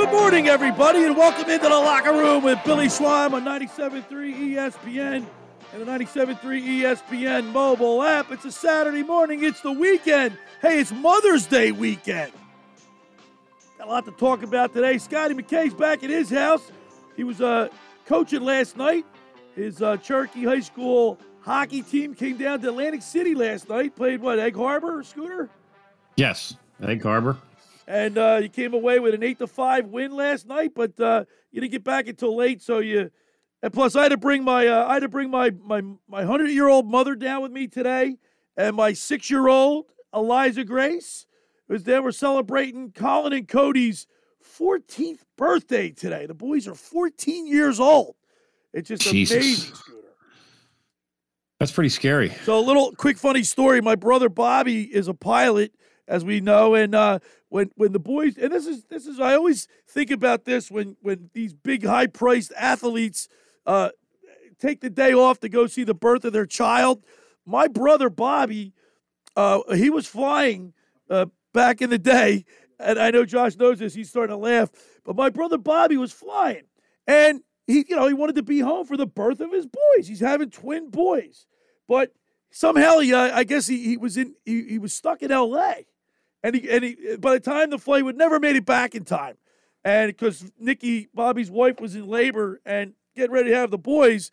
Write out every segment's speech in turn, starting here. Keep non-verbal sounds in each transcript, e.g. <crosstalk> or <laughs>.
Good morning, everybody, and welcome into the locker room with Billy Schweim on 97.3 ESPN and the 97.3 ESPN mobile app. It's a Saturday morning. It's the weekend. Hey, it's Mother's Day weekend. Got a lot to talk about today. Scotty McKay's back at his house. He was uh, coaching last night. His uh, Cherokee High School hockey team came down to Atlantic City last night. Played what, Egg Harbor, Scooter? Yes, Egg Harbor. And uh, you came away with an eight to five win last night, but uh, you didn't get back until late. So you, and plus I had to bring my uh, I had to bring my my my hundred year old mother down with me today, and my six year old Eliza Grace was there. We're celebrating Colin and Cody's 14th birthday today. The boys are 14 years old. It's just Jesus. amazing. Scooter. That's pretty scary. So a little quick funny story. My brother Bobby is a pilot, as we know, and uh, when when the boys and this is this is I always think about this when when these big high priced athletes uh, take the day off to go see the birth of their child. My brother Bobby, uh, he was flying uh, back in the day, and I know Josh knows this. He's starting to laugh, but my brother Bobby was flying, and he you know he wanted to be home for the birth of his boys. He's having twin boys, but somehow he uh, I guess he, he was in he, he was stuck in L.A. And he and he by the time the flight would never made it back in time, and because Nikki Bobby's wife was in labor and getting ready to have the boys,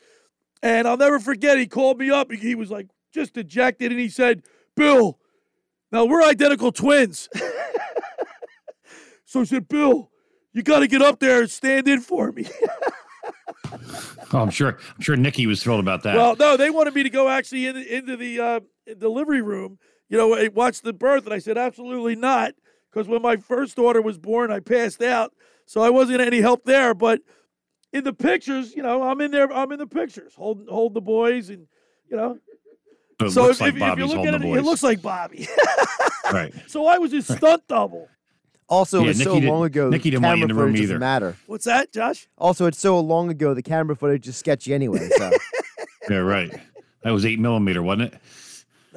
and I'll never forget he called me up. He was like just dejected, and he said, "Bill, now we're identical twins." <laughs> so I said, "Bill, you got to get up there and stand in for me." <laughs> Oh, I'm sure. I'm sure Nikki was thrilled about that. Well, no, they wanted me to go actually in, into the uh, delivery room, you know, and watch the birth, and I said absolutely not, because when my first daughter was born, I passed out, so I wasn't any help there. But in the pictures, you know, I'm in there. I'm in the pictures, holding holding the boys, and you know. it so looks if, like if, if Bobby's you look holding at the it, boys. it looks like Bobby. <laughs> right. so I was his stunt double. Also, Yeah, it's so didn't- long ago. Nikki the didn't want you in camera the room footage either. doesn't matter. What's that, Josh? Also, it's so long ago. The camera footage is sketchy anyway. So <laughs> Yeah, right. That was eight millimeter, wasn't it?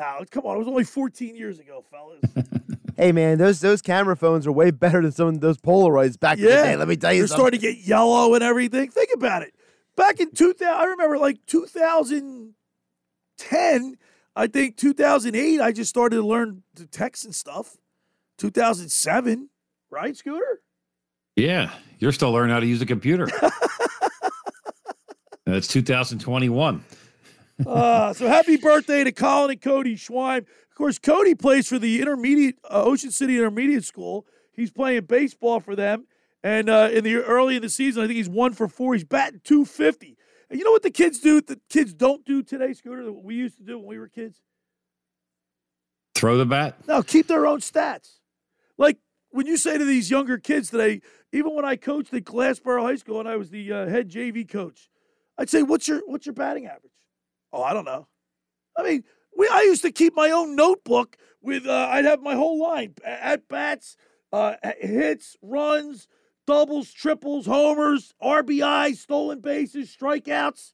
No, come on, it was only 14 years ago, fellas. <laughs> hey, man, those those camera phones are way better than some of those Polaroids back in the day. Let me tell you They're something. starting to get yellow and everything. Think about it. Back in 2000, I remember like 2010, I think 2008, I just started to learn the text and stuff. 2007, right, Scooter? Yeah. You're still learning how to use a computer. <laughs> That's 2021. Uh, so happy birthday to Colin and Cody Schweim. Of course, Cody plays for the intermediate uh, Ocean City Intermediate School. He's playing baseball for them, and uh, in the early in the season, I think he's one for four. He's batting two fifty. And you know what the kids do? The kids don't do today, Scooter. That we used to do when we were kids. Throw the bat. No, keep their own stats. Like when you say to these younger kids today, even when I coached at Glassboro High School and I was the uh, head JV coach, I'd say, "What's your what's your batting average?" Oh, I don't know. I mean, we I used to keep my own notebook with uh, I'd have my whole line at bats, uh, hits, runs, doubles, triples, homers, RBIs, stolen bases, strikeouts.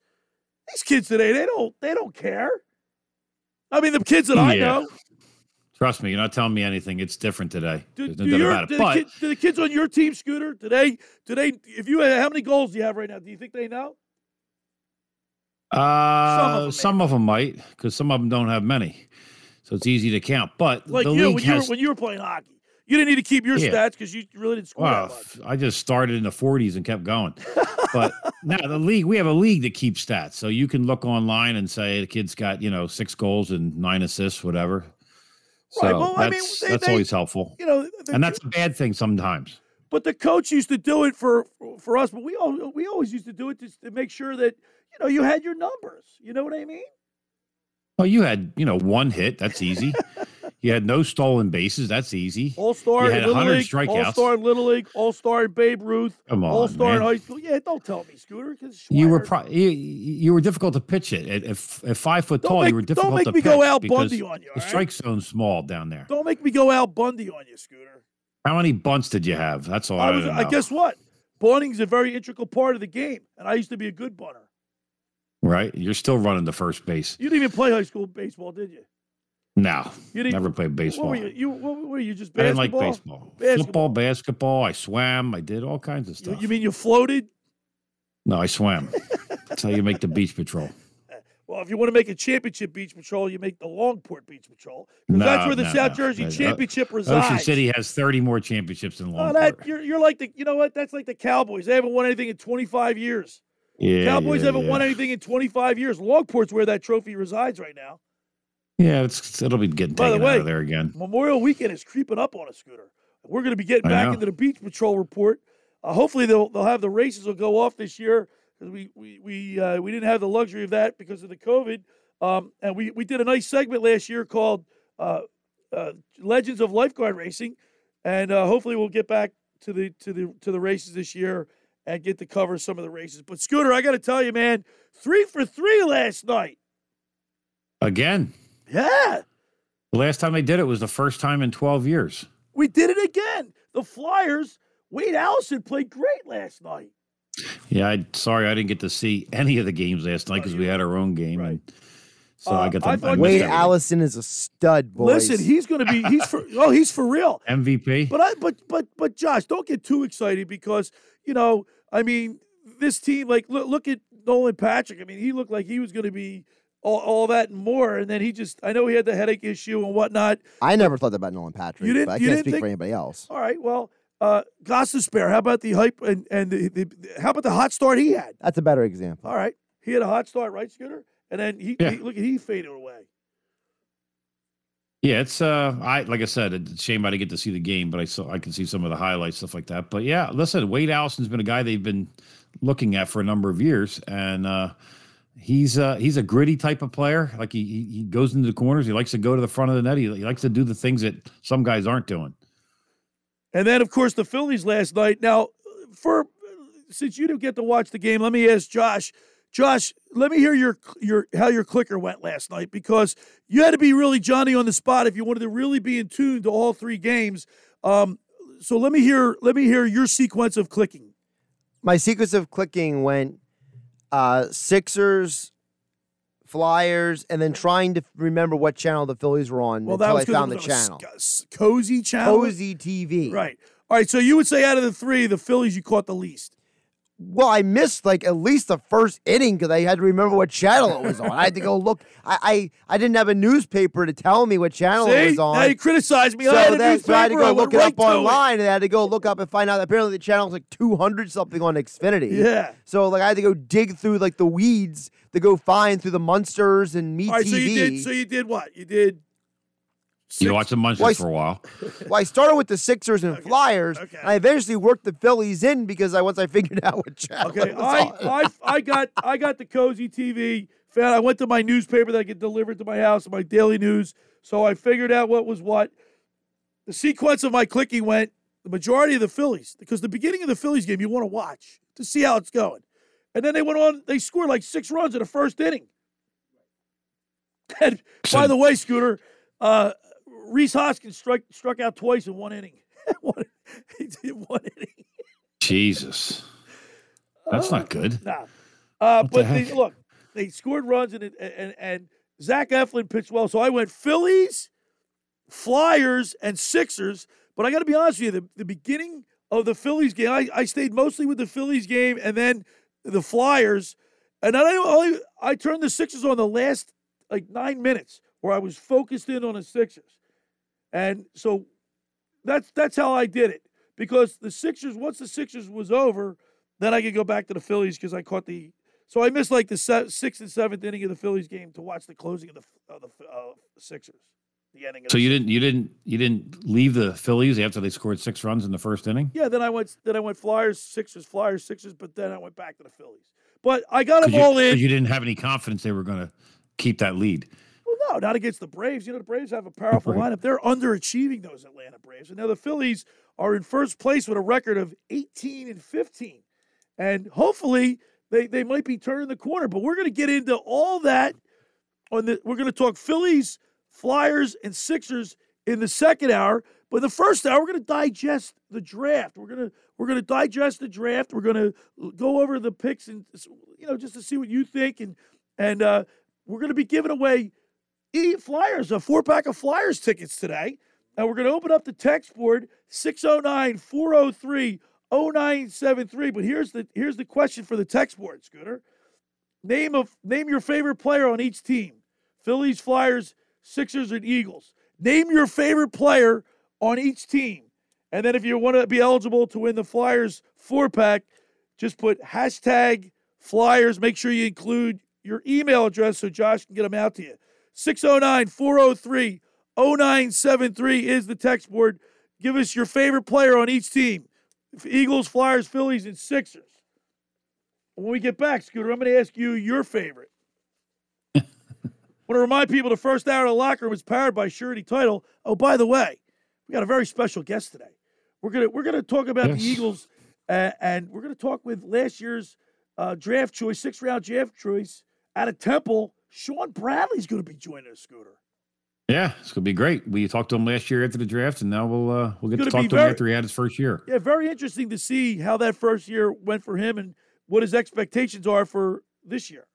These kids today, they don't they don't care. I mean, the kids that I know. Trust me, you're not telling me anything. It's different today. Do, There's no doubt your- about do it. the kid- do the kids on your team, Scooter, today, today, if you how many goals do you have right now? Do you think they know? Uh, some of them might, because some of them don't have many. So it's easy to count. But Like the you league when you were when you were playing hockey, you didn't need to keep your Yeah. stats because you really didn't score much. I just started in the 40s and kept going. <laughs> But now the league, we have a league that keeps stats. So you can look online and say the kid's got, you know, six goals and nine assists, whatever. So Right, well, I mean, that's, they- that's they- always helpful. You know, And that's a bad thing sometimes. but the coach used to do it for for us. But we all we always used to do it just to make sure that you know you had your numbers. You know what I mean? Well, you had, you know, one hit. That's easy. <laughs> You had no stolen bases. That's easy. All star in Little 100 League, strikeouts. All star in Little League, All star in Babe Ruth, Come on, All star in high school. Yeah, don't tell me, Scooter. 'cause You were pro- you, you were difficult to pitch it at, at, at five foot Don't tall. make- you were don't difficult make to me go Al because Bundy on you, The right? strike zone's small down there. don't make me go Al Bundy on you, Scooter. How many bunts did you have? That's all I, I was. don't I guess what? Bunting's a very integral part of the game, and I used to be a good bunter. Right. You're still running the first base. You didn't even play high school baseball, did you? No, You didn't. never played baseball. What were you? You what were you just I didn't like baseball. Basketball. Football, basketball. I swam. I did all kinds of stuff. you mean you floated? no, I swam. That's how you make the beach patrol. <laughs> Well, if you want to make a championship beach patrol, you make the Longport Beach Patrol because No, that's where the no, South no. Jersey championship resides. Ocean City has 30 more championships than Oh, Longport. that you're you're like the you know what? That's like the Cowboys. They haven't won anything in 25 years. Yeah, Cowboys yeah, haven't yeah. won anything in 25 years. Longport's where that trophy resides right now. Yeah, it's, it'll be getting By the taken out way, of there again. Memorial Weekend is creeping up on a scooter. We're going to be getting I back know. into the beach patrol report. Uh, hopefully, they'll they'll have the races will go off this year because we we we uh, we didn't have the luxury of that because of the COVID. Um, and we we did a nice segment last year called uh, uh, Legends of Lifeguard Racing, and uh, hopefully we'll get back to the to the to the races this year and get to cover some of the races. But Scooter, I got to tell you, man, three for three last night. Again, Yeah. the last time they did it was the first time in 12 years. We did it again. The Flyers, Wade Allison played great last night. Yeah, I sorry I didn't get to see any of the games last night Oh, because we had our own game, right. and so Uh, I got to I I Wade everything. Allison is a stud, boys. Listen, he's going to be he's for <laughs> oh he's for real. MVP. But I but but but Josh, don't get too excited because you know I mean this team like look look at Nolan Patrick. I mean he looked like he was going to be all, all that and more, and then he just I know he had the headache issue and whatnot. I never thought about Nolan Patrick. You didn't- but I you can't didn't speak think- for anybody else. All right, well. Uh, Gostisbehere, how about the hype and and the, the, how about the hot start he had? That's a better example. All right, he had a hot start, right, Scooter? And then he, Yeah. he look at he faded away. Yeah, it's uh, I like I said, it's shame I didn't get to see the game, but I saw I can see some of the highlights, stuff like that. But yeah, listen, Wade Allison's been a guy they've been looking at for a number of years, and uh, he's uh, he's a gritty type of player. Like he he he goes into the corners, he likes to go to the front of the net, he, he likes to do the things that some guys aren't doing. And then, of course, the Phillies last night. Now, for since you didn't get to watch the game, let me ask Josh. Josh, let me hear your your how your clicker went last night because you had to be really Johnny on the spot if you wanted to really be in tune to all three games. Um, so let me hear let me hear your sequence of clicking. My sequence of clicking went uh, Sixers, Flyers, and then trying to remember what channel the Phillies were on Well, that until was I found the was on a channel. cozy channel. Cozy TV. Right. All right. So you would say out of the three, the Phillies you caught the least. Well, I missed like at least the first inning because I had to remember what channel it was on. I had to go <laughs> look. I, I I didn't have a newspaper to tell me what channel it was on. now you criticize me. so I had so I had to go look it right up to it. online, and I had to go look up and find out. Apparently, the channel was like two hundred something on Xfinity. Yeah. So like I had to go dig through like the weeds to go find through the Munsters and Me All right. TV. So you did. So you did what? You did. You six- watched the Munsters Why- for a while. <laughs> well, I started with the Sixers and Flyers, okay. and I eventually worked the Phillies in because I once I figured <laughs> out what channel Okay, was I. I I got I got the cozy TV. fan. I went to my newspaper that I get delivered to my house, my daily news. So I figured out what was what. The sequence of my clicking went the majority of the Phillies because the beginning of the Phillies game you want to watch to see how it's going, and then they went on. They scored like six runs in the first inning. And by the way, Scooter, uh, Rhys Hoskins struck struck out twice in one inning. <laughs> One- he did one inning. Jesus, that's not good. Nah. Uh, What the but they, look, they scored runs and, and and Zach Eflin pitched well. So I went Phillies, Flyers, and Sixers. But I got to be honest with you, the, the beginning of the Phillies game, I, I stayed mostly with the Phillies game and then the Flyers. And I only I turned the Sixers on the last like nine minutes where I was focused in on the Sixers. And so that's that's how I did it. Because the Sixers, once the Sixers was over, then I could go back to the Phillies because I caught the. So I missed like the se- sixth and seventh inning of the Phillies game to watch the closing of the of the uh, Sixers. The ending. Of So the you didn't you didn't you didn't leave the Phillies after they scored six runs in the first inning? Yeah, then I went. Then I went Flyers, Sixers, Flyers, Sixers. But then I went back to the Phillies. But I got them you, all in. you didn't have any confidence they were going to keep that lead. No, not against the Braves. You know, the Braves have a <laughs> powerful Right. lineup. They're underachieving those Atlanta Braves. And now the Phillies are in first place with a record of 18 and 15. And hopefully they, they might be turning the corner. But we're going to get into all that on the we're going to talk Phillies, Flyers, and Sixers in the second hour. But the first hour, we're going to digest the draft. We're gonna we're gonna digest the draft. We're gonna go over the picks and you know just to see what you think and and uh, we're gonna be giving away Flyers a four pack of Flyers tickets today. And we're gonna open up the text board 609 403 0973. But here's the here's the question for the text board, Scooter. Name of name your favorite player on each team. Phillies, Flyers, Sixers, and Eagles. Name your favorite player on each team. And then if you want to be eligible to win the Flyers four pack, just put hashtag Flyers. Make sure you include your email address so Josh can get them out to you. 609 403 0973 is the text board. Give us your favorite player on each team Eagles, Flyers, Phillies, and Sixers. When we get back, Scooter, I'm going to ask you your favorite. I want to remind people the first hour of the locker room is powered by Surety Title. Oh, by the way, we got a very special guest today. We're gonna we're gonna talk about Yes. the Eagles, uh, and we're gonna talk with last year's uh, draft choice, six round draft choice out of Temple. Shaun Bradley's going to be joining us, Scooter. Yeah, it's gonna be great. We talked to him last year after the draft, and now we'll uh, we'll get to talk to him after he had his first year. Yeah, very interesting to see how that first year went for him and what his expectations are for this year.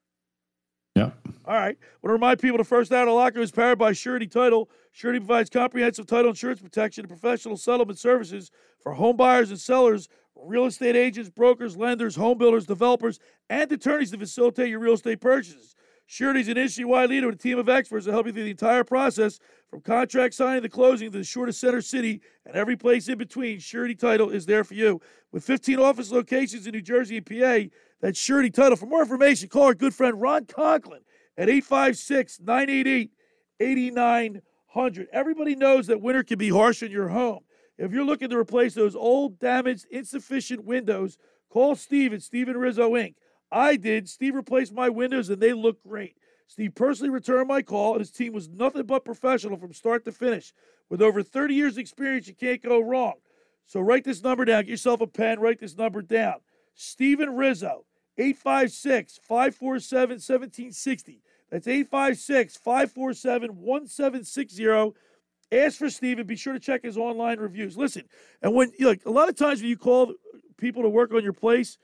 Yeah. All right. I want to remind people the first out of locker is powered by Surety Title. Surety provides comprehensive title insurance protection and professional settlement services for home buyers and sellers, real estate agents, brokers, lenders, home builders, developers, and attorneys to facilitate your real estate purchases. Surety is an industry-wide leader with a team of experts to help you through the entire process, from contract signing to closing to the shortest center city and every place in between. Surety Title is there for you. With 15 office locations in New Jersey and PA, that's Surety Title. For more information, call our good friend Ron Conklin at 856 988 8900. Everybody knows that winter can be harsh on your home. If you're looking to replace those old, damaged, insufficient windows, call Steve at Steven Rizzo Inc. I did. Steve replaced my windows and they look great. Steve personally returned my call, and his team was nothing but professional from start to finish. With over 30 years' experience, you can't go wrong. So write this number down. Get yourself a pen. Write this number down. Steven Rizzo, 856 547 1760. That's 856 547 1760. Ask for Steven. Be sure to check his online reviews. Listen, and when, look, a lot of times when you call people to work on your place,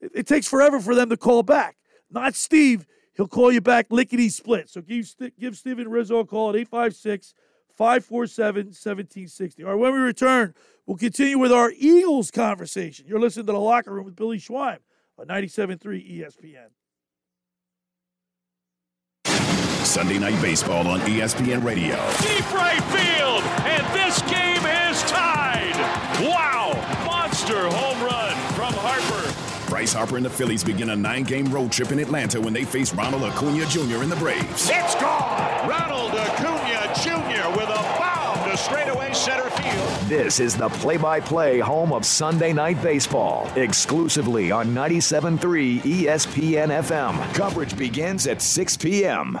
it, it takes forever for them to call back. Not Steve. He'll call you back lickety split. So give, St- give Steven Rizzo a call at 856 547 1760. All right, when we return, we'll continue with our Eagles conversation. You're listening to The Locker Room with Billy Schweim on 97.3 ESPN. Sunday Night Baseball on ESPN Radio. deep right field, and this game is tied. Wow! Bryce Harper and the Phillies begin a nine game road trip in Atlanta when they face Ronald Acuna Jr. and the Braves. It's gone. Ronald Acuna Jr. with a bomb to straightaway center field. This is the play by play home of Sunday Night Baseball, exclusively on 97.3 ESPN FM. Coverage begins at 6 p.m.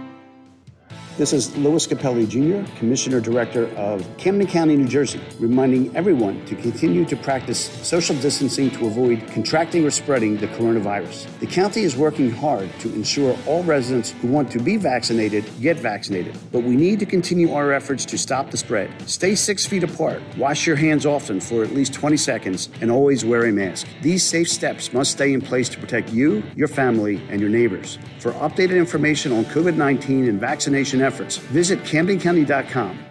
This is Louis Cappelli Jr., Commissioner Director of Camden County, New Jersey, reminding everyone to continue to practice social distancing to avoid contracting or spreading the coronavirus. The county is working hard to ensure all residents who want to be vaccinated get vaccinated, but we need to continue our efforts to stop the spread. Stay six feet apart, wash your hands often for at least 20 seconds, and always wear a mask. These safe steps must stay in place to protect you, your family, and your neighbors. For updated information on COVID 19 and vaccination efforts, visit CamdenCounty.com.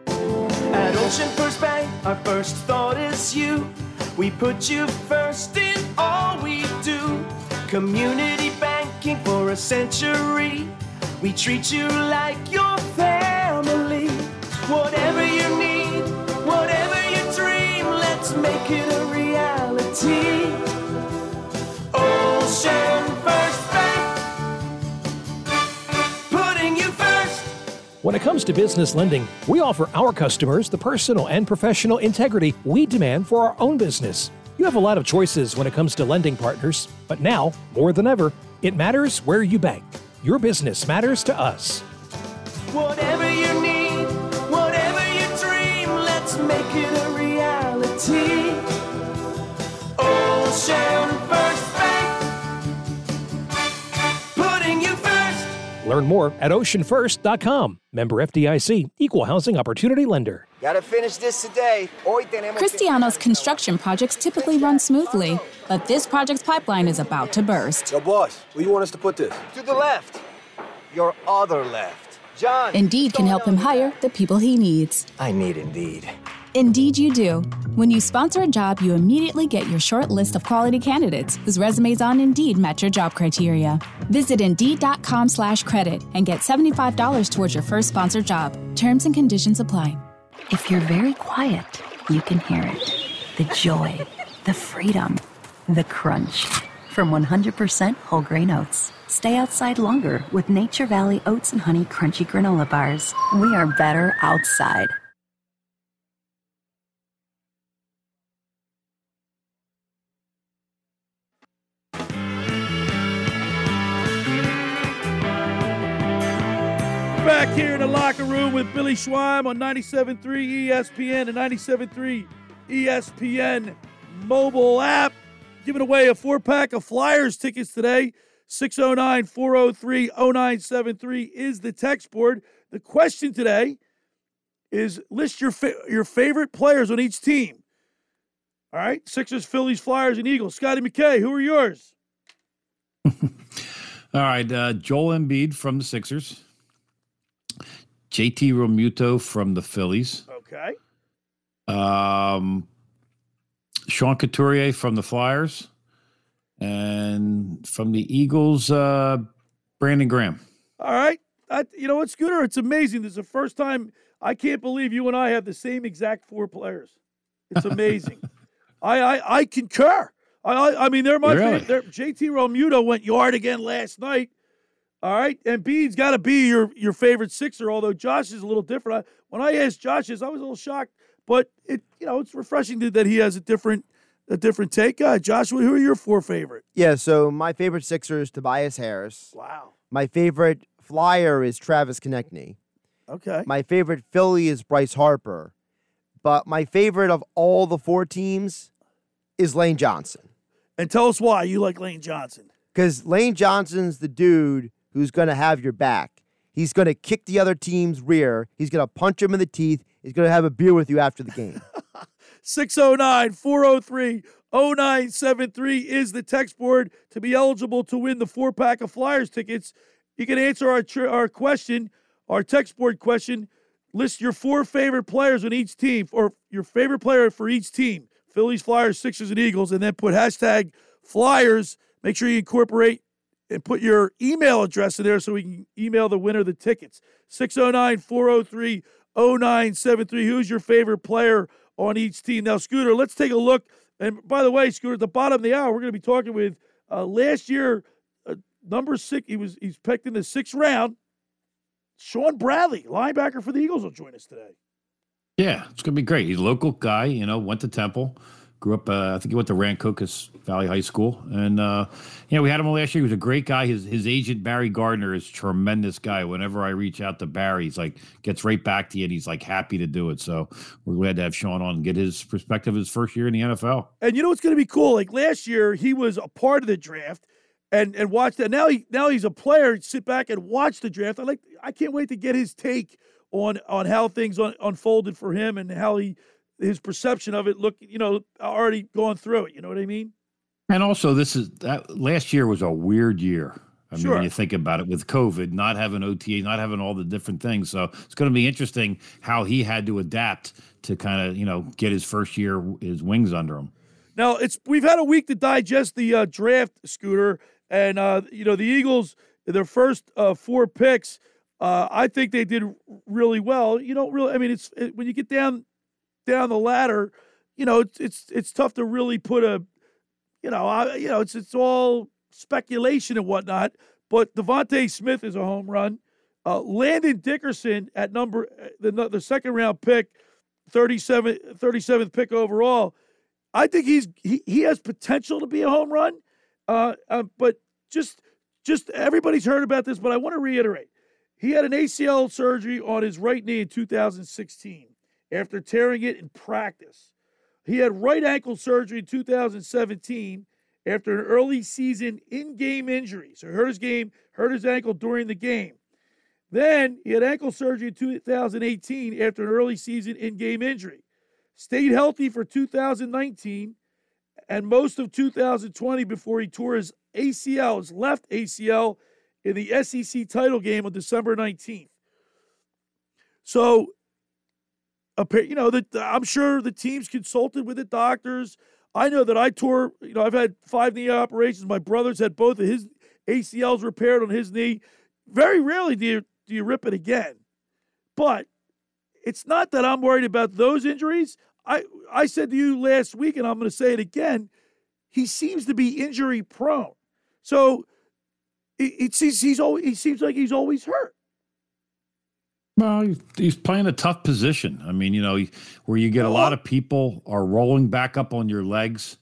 Ocean First Bank, our first thought is you. We put you first in all we do. Community banking for a century. We treat you like your family. Whatever you need, whatever you dream, let's make it a reality. Ocean When it comes to business lending, we offer our customers the personal and professional integrity we demand for our own business. You have a lot of choices when it comes to lending partners, but now, more than ever, it matters where you bank. Your business matters to us. Whatever you need, whatever you dream, let's make it a reality. Ocean Learn more at oceanfirst.com. Member FDIC, Equal Housing Opportunity Lender. Gotta finish this today. Cristiano's construction projects typically run smoothly, but this project's pipeline is about to burst. Yo, boss, where you want us to put this? To the left. Your other left. John. Indeed can help him hire the people he needs. I need Indeed. Indeed, you do. When you sponsor a job, you immediately get your short list of quality candidates whose resumes on Indeed match your job criteria. Visit Indeed.com slash credit and get $75 towards your first sponsored job. Terms and conditions apply. If you're very quiet, you can hear it. The joy, the freedom, the crunch. From 100% whole grain oats. Stay outside longer with Nature Valley Oats and Honey Crunchy Granola Bars. We are better outside. Back here in the locker room with Billy Schweim on 97.3 ESPN and 97.3 ESPN mobile app. Giving away a four pack of Flyers tickets today. 609 403 0973 is the text board. The question today is list your, fa- your favorite players on each team. All right, Sixers, Phillies, Flyers, and Eagles. Scotty McKay, who are yours? <laughs> All right, uh, Joel Embiid from the Sixers. JT Realmuto from the Phillies. Okay. Um, Sean Couturier from the Flyers. And from the Eagles, uh, Brandon Graham. All right. I, you know what, Scooter? It's amazing. This is the first time I can't believe you and I have the same exact four players. It's amazing. <laughs> I, I I concur. I I, I mean they're my Really? favorite. They're, JT Realmuto went yard again last night. All right, and Bede's got to be your your favorite Sixer. Although Josh is a little different. I, when I asked Josh this, I was a little shocked, but it you know it's refreshing that, that he has a different a different take. Uh, Joshua, who are your four favorite? Yeah, so my favorite Sixer is Tobias Harris. Wow. My favorite Flyer is Travis Konecny. Okay. My favorite Philly is Bryce Harper. But my favorite of all the four teams is Lane Johnson. And tell us why you like Lane Johnson. Because Lane Johnson's the dude who's going to have your back. He's going to kick the other team's rear. He's going to punch him in the teeth. He's going to have a beer with you after the game. <laughs> 609 403 0973 is the text board to be eligible to win the four pack of Flyers tickets. You can answer our, tr- our question, our text board question. List your four favorite players on each team, or your favorite player for each team Phillies, Flyers, Sixers, and Eagles, and then put hashtag Flyers. Make sure you incorporate and put your email address in there so we can email the winner the tickets. 609 403 0973. Who's your favorite player on each team? Now, Scooter, let's take a look. And by the way, Scooter, at the bottom of the hour, we're going to be talking with uh, last year, uh, number six. He was he's picked in the sixth round. Shaun Bradley, linebacker for the Eagles, will join us today. Yeah, it's gonna be great. He's a local guy, you know, went to Temple, Grew up, uh, I think he went to Rancocas Valley High School, and uh, you know we had him last year. He was a great guy. His his agent Barry Gardner is a tremendous guy. Whenever I reach out to Barry, he's like gets right back to you, and he's like happy to do it. So we're glad to have Shaun on and get his perspective his first year in the NFL. And you know what's going to be cool? Like last year, he was a part of the draft and and watch that. Now he now he's a player. Sit back and watch the draft. I like. I can't wait to get his take on on how things un, unfolded for him and how he his perception of it. Look, you know, already going through it. You know what I mean? And also, this is that last year was a weird year. I mean, when you think about it, with COVID, not having OTA, not having all the different things, so it's going to be interesting how he had to adapt to kind of you know get his first year, his wings under him. Now it's we've had a week to digest the uh, draft, Scooter, and uh, you know the Eagles. Their first uh, four picks, uh, I think they did really well. You don't really, I mean, it's it, when you get down down the ladder, you know, it's it's it's tough to really put a, you know, I, you know, it's it's all speculation and whatnot. But DeVonta Smith is a home run. Uh, Landon Dickerson at number uh, the the second round pick, 37, 37th pick overall. I think he's he, he has potential to be a home run. Uh, uh, but just just everybody's heard about this, but I want to reiterate. He had an ACL surgery on his right knee in 2016 after tearing it in practice. He had right ankle surgery in 2017 after an early season in-game injury. So he hurt his game, hurt his ankle during the game. Then he had ankle surgery in 2018 after an early season in-game injury. Stayed healthy for 2019 and most of 2020 before he tore his ACL, his left ACL, in the SEC title game on December 19th. So, you know, that I'm sure the teams consulted with the doctors. I know that I tore, you know, I've had five knee operations. My brother's had both of his ACLs repaired on his knee. Very rarely do you, do you rip it again. But it's not that I'm worried about those injuries. I, I said to you last week, and I'm going to say it again, he seems to be injury prone. So it, it seems he's always, he seems like he's always hurt. Well, he's- he's playing a tough position. I mean, you know, where you get a lot of people are rolling back up on your legs.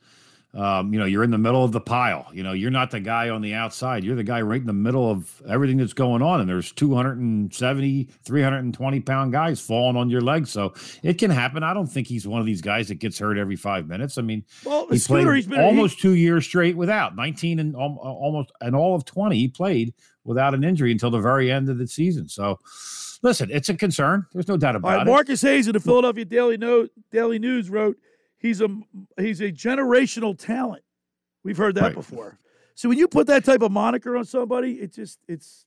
Um, you know, you're in the middle of the pile. You know, you're not the guy on the outside. You're the guy right in the middle of everything that's going on. And there's 270, 320 pound guys falling on your legs. So it can happen. I don't think he's one of these guys that gets hurt every five minutes. I mean, Well, he Scooter, played he's been- almost two years straight without 19 and al- almost and all of 20. He played without an injury until the very end of the season. So listen, it's a concern. There's no doubt about right, it. Marcus Hayes of the Philadelphia Daily Note, Daily News wrote, "He's a he's a generational talent." We've heard that Right. before. So when you put that type of moniker on somebody, it just it's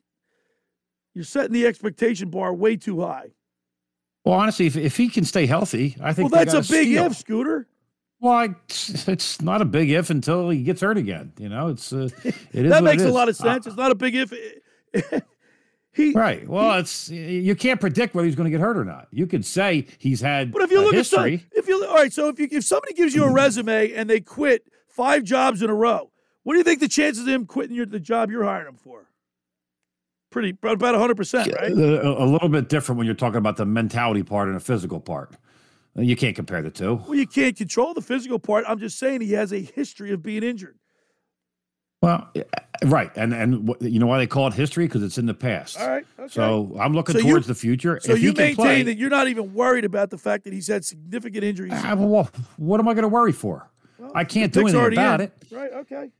you're setting the expectation bar way too high. Well, honestly, if, if he can stay healthy, I think Well, that's a big steal. if, Scooter. Well, I, it's not a big if until he gets hurt again. You know, it's uh, it is that what it makes a lot of Uh, sense. it's not a big if. <laughs> he right. Well, it's you can't predict whether he's going to get hurt or not. You could say he's had But if you look history. at some, if you all right, so if you if somebody gives you a resume and they quit five jobs in a row, what do you think the chances of him quitting your, the job you're hiring him for? Pretty about hundred percent, right? A, a little bit different when you're talking about the mentality part and the physical part. You can't compare the two. Well, you can't control the physical part. I'm just saying he has a history of being injured. Well, right, and and you know why they call it history because it's in the past. All right. Okay. So I'm looking So you- towards the future. So if you maintain play, that you're not even worried about the fact that he's had significant injuries. Ah, well, what am I going to worry for? I can't do anything about in. it. Right. Okay.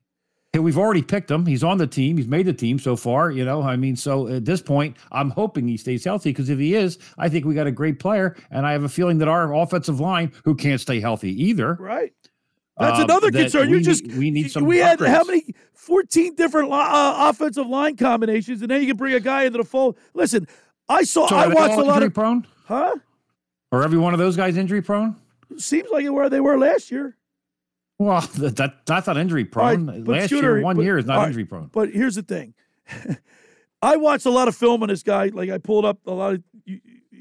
We've already picked him. He's on the team. He's made the team so far. You know, I mean, so at this point, I'm hoping he stays healthy because if he is, I think we got a great player, and I have a feeling that our offensive line, who can't stay healthy either, Right. That's um, another that concern. You we just need- we need some. we had how many 14 different uh, offensive line combinations, and then you can bring a guy into the fold. Listen, I saw So I watched a lot injury of prone. huh. Are every one of those guys injury prone? Seems like it where they were last year. Well, that, <laughs> that that's not injury prone. but Last Scooter, year, one but- year is not right, injury prone. But here's the thing. <laughs> I watched a lot of film on this guy. Like I pulled up a lot of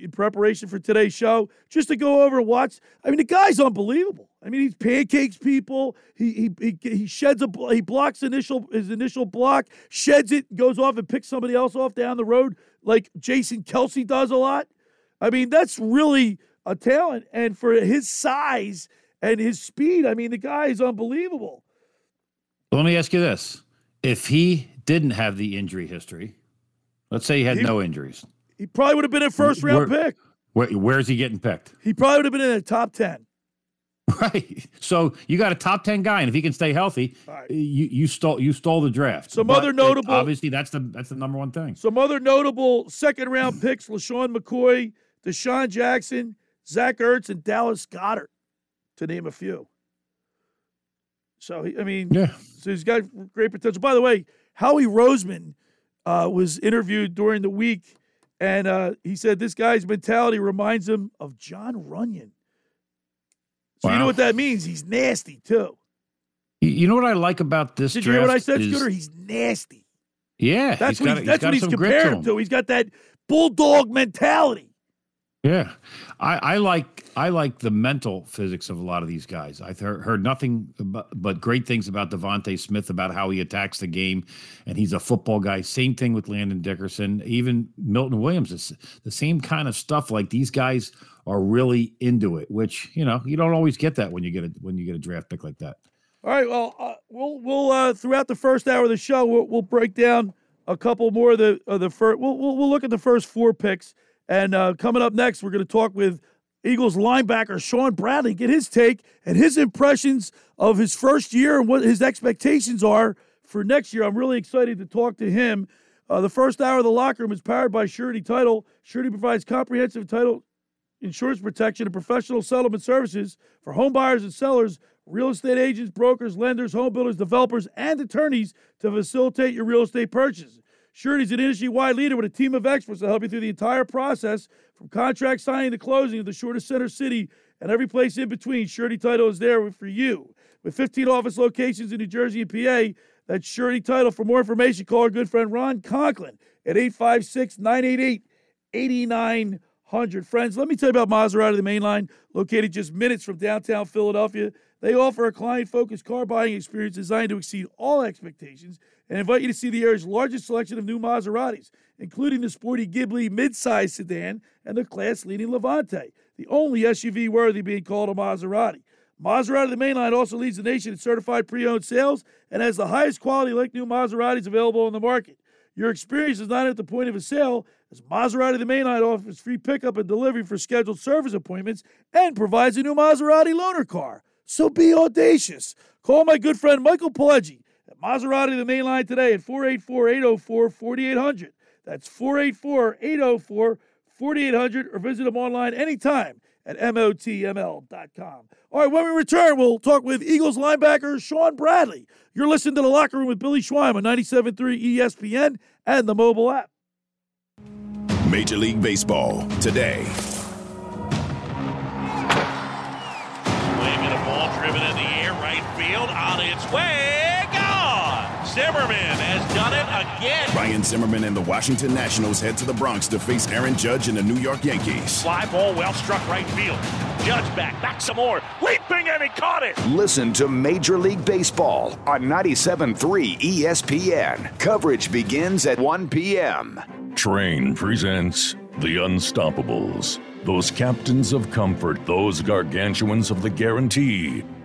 in preparation for today's show just to go over and watch. I mean, the guy's unbelievable. I mean, he pancakes people. He he he, he sheds a he blocks initial his initial block, sheds it, goes off and picks somebody else off down the road like Jason Kelce does a lot. I mean, that's really a talent. And for his size and his speed. I mean, the guy is unbelievable. Let me ask you this: If he didn't have the injury history, let's say he had He- no injuries, He probably would have been a first round Where- pick. where, where's he getting picked? He probably would have been in the top 10. <laughs> Right. So you got a top ten guy, and if he can stay healthy, you you stole you stole the draft. Some But other notable- obviously that's the that's the number one thing. Some other notable second round picks LeSean McCoy, DeSean Jackson, Zach Ertz, and Dallas Goedert, to name a few. So, he, I mean, yeah. so he's got great potential. By the way, Howie Roseman uh, was interviewed during the week, and uh, he said this guy's mentality reminds him of Jon Runyan. So, you know what that means? He's nasty, too. You, know what I like about this Did you hear what I said, is- Scooter? He's nasty. yeah, That's he's what, got, he's, that's got what he's grit to compared him. to. He's got that bulldog mentality. Yeah, I, I like I like the mental physics of a lot of these guys. I've heard, nothing but, but great things about DeVonta Smith about how he attacks the game, and he's a football guy. Same thing with Landon Dickerson, even Milton Williams. It's the same kind of stuff. Like these guys are really into it, which you know you don't always get that when you get a when you get a draft pick like that. All right. Well, uh, we'll we'll uh, throughout the first hour of the show, we'll, we'll break down a couple more of the of the first. We'll, we'll we'll look at the first four picks, and uh, coming up next, we're going to talk with Eagles linebacker Shaun Bradley, get his take and his impressions of his first year and what his expectations are for next year. I'm really excited to talk to him. Uh, the first hour of the locker room is powered by Surety Title. Surety provides comprehensive title insurance protection and professional settlement services for home buyers and sellers, real estate agents, brokers, lenders, home builders, developers, and attorneys to facilitate your real estate purchase. Surety is an industry-wide leader with a team of experts to help you through the entire process, from contract signing to closing of the shortest center city and every place in between. Surety Title is there for you. With 15 office locations in New Jersey and PA, that's Surety Title. For more information, call our good friend Ron Conklin at 856 988 8900. Friends, let me tell you about Maserati, the main line, located just minutes from downtown Philadelphia. They offer a client focused car buying experience designed to exceed all expectations and invite you to see the area's largest selection of new Maseratis, including the sporty Ghibli midsize sedan and the class leading Levante, the only SUV worthy being called a Maserati. Maserati, the main line, also leads the nation in certified pre owned sales and has the highest quality like new Maseratis available on the market. Your experience is not at the point of a sale, as Maserati the Mainline offers free pickup and delivery for scheduled service appointments and provides a new Maserati loaner car. So be audacious. Call my good friend Michael Pileggi Maserati the Mainline today at 484 804 4800. That's 484 804 4800 or visit them online anytime at MOTML.com. All right, when we return, we'll talk with Eagles linebacker Shaun Bradley. You're listening to The Locker Room with Billy Schweim on 97.3 ESPN and the mobile app. Major League Baseball today. Swing and a ball driven in the air, right field, on its way, gone! Zimmerman has done it again. Ryan Zimmerman and the Washington Nationals head to the Bronx to face Aaron Judge and the New York Yankees. Fly ball well struck right field. Judge back, back some more. Leaping and he caught it. Listen to Major League Baseball on 97.3 ESPN. Coverage begins at 1 p.m. Trane presents The Unstoppables. Those captains of comfort, those gargantuans of the guarantee,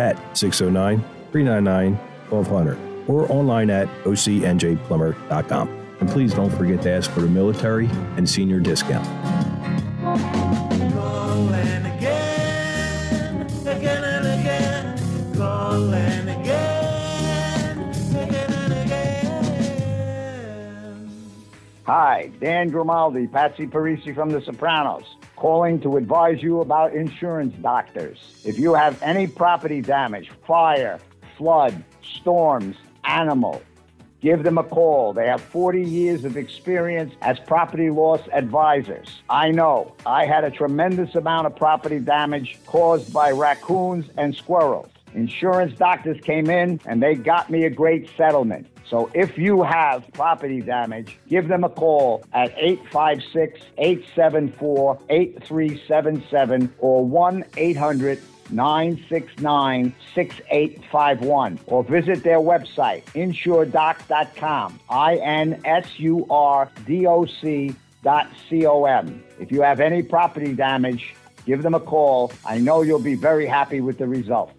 at 609 399 1200 or online at ocnjplumber.com. And please don't forget to ask for the military and senior discount. Calling again, again and again, again and again. Hi, Dan Grimaldi, Patsy Parisi from The Sopranos, calling to advise you about insurance doctors. If you have any property damage, fire, flood, storms, animal, give them a call. They have 40 years of experience as property loss advisors. I know I had a tremendous amount of property damage caused by raccoons and squirrels. Insurance doctors came in and they got me a great settlement. So if you have property damage, give them a call at 856 874 8377 or 1 800 969 6851 or visit their website, insuredoc.com. I N S U R D O C dot C O M. If you have any property damage, give them a call. I know you'll be very happy with the results.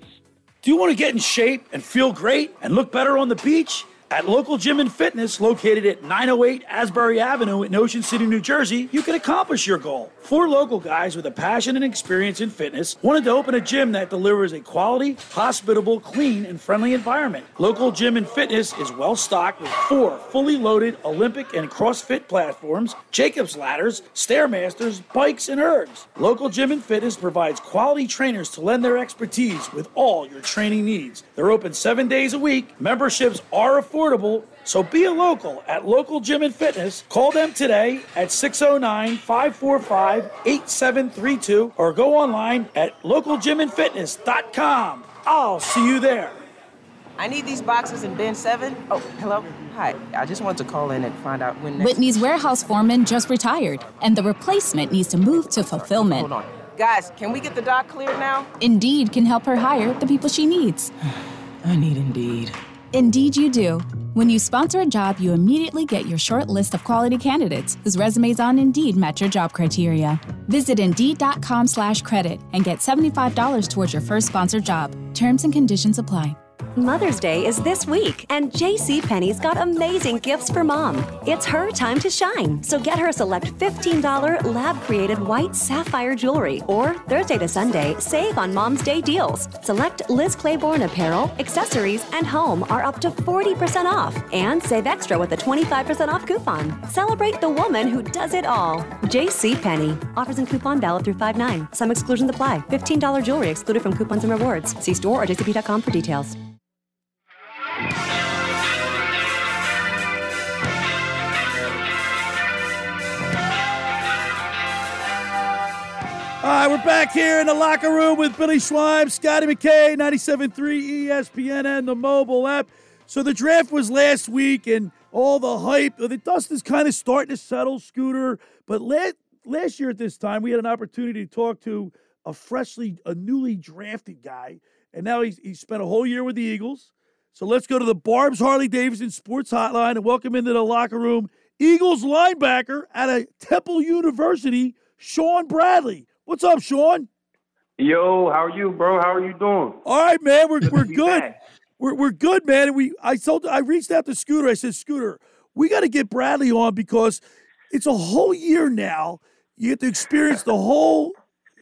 Do you want to get in shape and feel great and look better on the beach? At Local Gym and Fitness, located at 908 Asbury Avenue in Ocean City, New Jersey, you can accomplish your goal. Four local guys with a passion and experience in fitness wanted to open a gym that delivers a quality, hospitable, clean, and friendly environment. Local Gym and Fitness is well stocked with four fully loaded Olympic and CrossFit platforms, Jacob's ladders, Stairmasters, bikes, and ergs. Local Gym and Fitness provides quality trainers to lend their expertise with all your training needs. They're open seven days a week. Memberships are affordable affordable, so be a local at Local Gym and Fitness. Call them today at 609 545 8732 or go online at localgymandfitness.com. I'll see you there. I need these boxes in bin seven. Oh, hello. Hi. I just wanted to call in and find out when. Next- Whitney's warehouse foreman just retired, and the replacement needs to move to fulfillment. Hold on. Guys, can we get the dock cleared now? Indeed can help her hire the people she needs. <sighs> I need Indeed. Indeed, you do. When you sponsor a job, you immediately get your short list of quality candidates whose resumes on Indeed match your job criteria. Visit Indeed.com slash credit and get $75 towards your first sponsored job. Terms and conditions apply. Mother's Day is this week, and JCPenney's got amazing gifts for mom. It's her time to shine, so get her select $15 lab created white sapphire jewelry. Or Thursday to Sunday, save on Mom's Day deals. Select Liz Claiborne apparel, accessories, and home are up to 40% off, and save extra with a 25% off coupon. Celebrate the woman who does it all. JCPenney. Offers and coupon valid through 5 9. Some exclusions apply. $15 jewelry excluded from coupons and rewards. See store or jcp.com for details. All right, we're back here in the locker room with Billy Schweim, Scotty McKay, 97.3 ESPN, and the mobile app. So the draft was last week, and all the hype, the dust is kind of starting to settle, Scooter. But last, last year at this time, we had an opportunity to talk to a freshly, a newly drafted guy, and now he's, he spent a whole year with the Eagles. So let's go to the Barb's Harley Davidson Sports Hotline and welcome into the locker room Eagles linebacker at a Temple University, Shaun Bradley. What's up, Shaun? Yo, how are you, bro? How are you doing? All right, man. We're we're good. We're we're good, man. And we I told I reached out to Scooter. I said, Scooter, we got to get Bradley on because it's a whole year now. You get to experience the whole,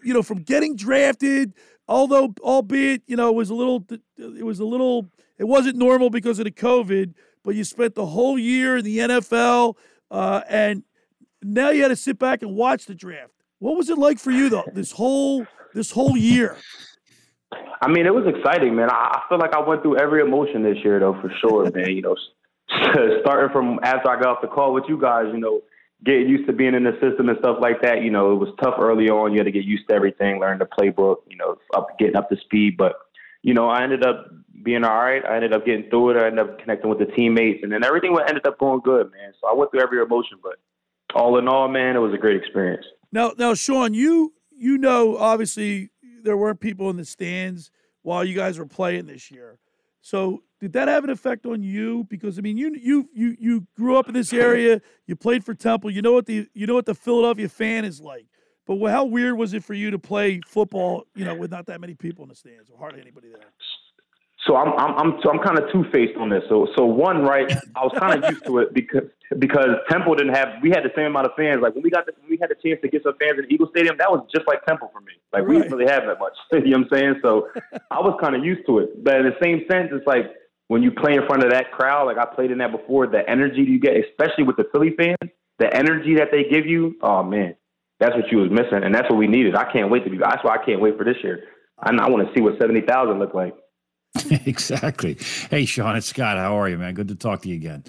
you know, from getting drafted. Although, albeit, you know, it was a little, it was a little, it wasn't normal because of the COVID. But you spent the whole year in the NFL, uh, and now you had to sit back and watch the draft. What was it like for you though? This whole this whole year. I mean, it was exciting, man. I, feel like I went through every emotion this year, though, for sure, man. You know, <laughs> starting from after I got off the call with you guys, you know, getting used to being in the system and stuff like that. You know, it was tough early on. You had to get used to everything, learn the playbook. You know, up getting up to speed. But you know, I ended up being all right. I ended up getting through it. I ended up connecting with the teammates, and then everything ended up going good, man. So I went through every emotion, but all in all, man, it was a great experience. Now, now, Shaun, you you know, obviously there weren't people in the stands while you guys were playing this year. So did that have an effect on you? Because I mean, you you you you grew up in this area. You played for Temple. You know what the you know what the Philadelphia fan is like. But how weird was it for you to play football? You know, with not that many people in the stands or hardly anybody there. So I'm I'm I'm so I'm kind of two faced on this. So so one right, I was kind of used to it because because Temple didn't have we had the same amount of fans. Like when we got the, when we had the chance to get some fans in the Eagle Stadium, that was just like Temple for me. Like we didn't really have that much. <laughs> you know what I'm saying? So <laughs> I was kind of used to it. But in the same sense, it's like when you play in front of that crowd, like I played in that before, the energy you get, especially with the Philly fans, the energy that they give you, oh man, that's what you was missing, and that's what we needed. I can't wait to be. That's why I can't wait for this year. I, I want to see what seventy thousand look like. <laughs> exactly. Hey, Shaun, it's Scott. How are you, man? Good to talk to you again.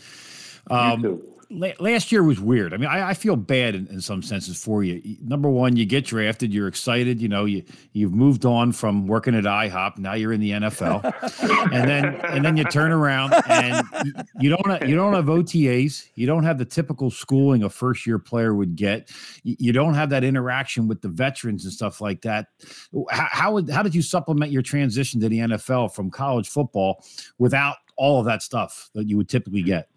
Um, la- last year was weird. I mean, I, I feel bad in, in, some senses for you. Number one, you get drafted, you're excited. You know, you you've moved on from working at IHOP. Now you're in the NFL, <laughs> and then and then you turn around and you, you don't have, you don't have OTAs. You don't have the typical schooling a first year player would get. You, you don't have that interaction with the veterans and stuff like that. How how, would, how did you supplement your transition to the NFL from college football without all of that stuff that you would typically get?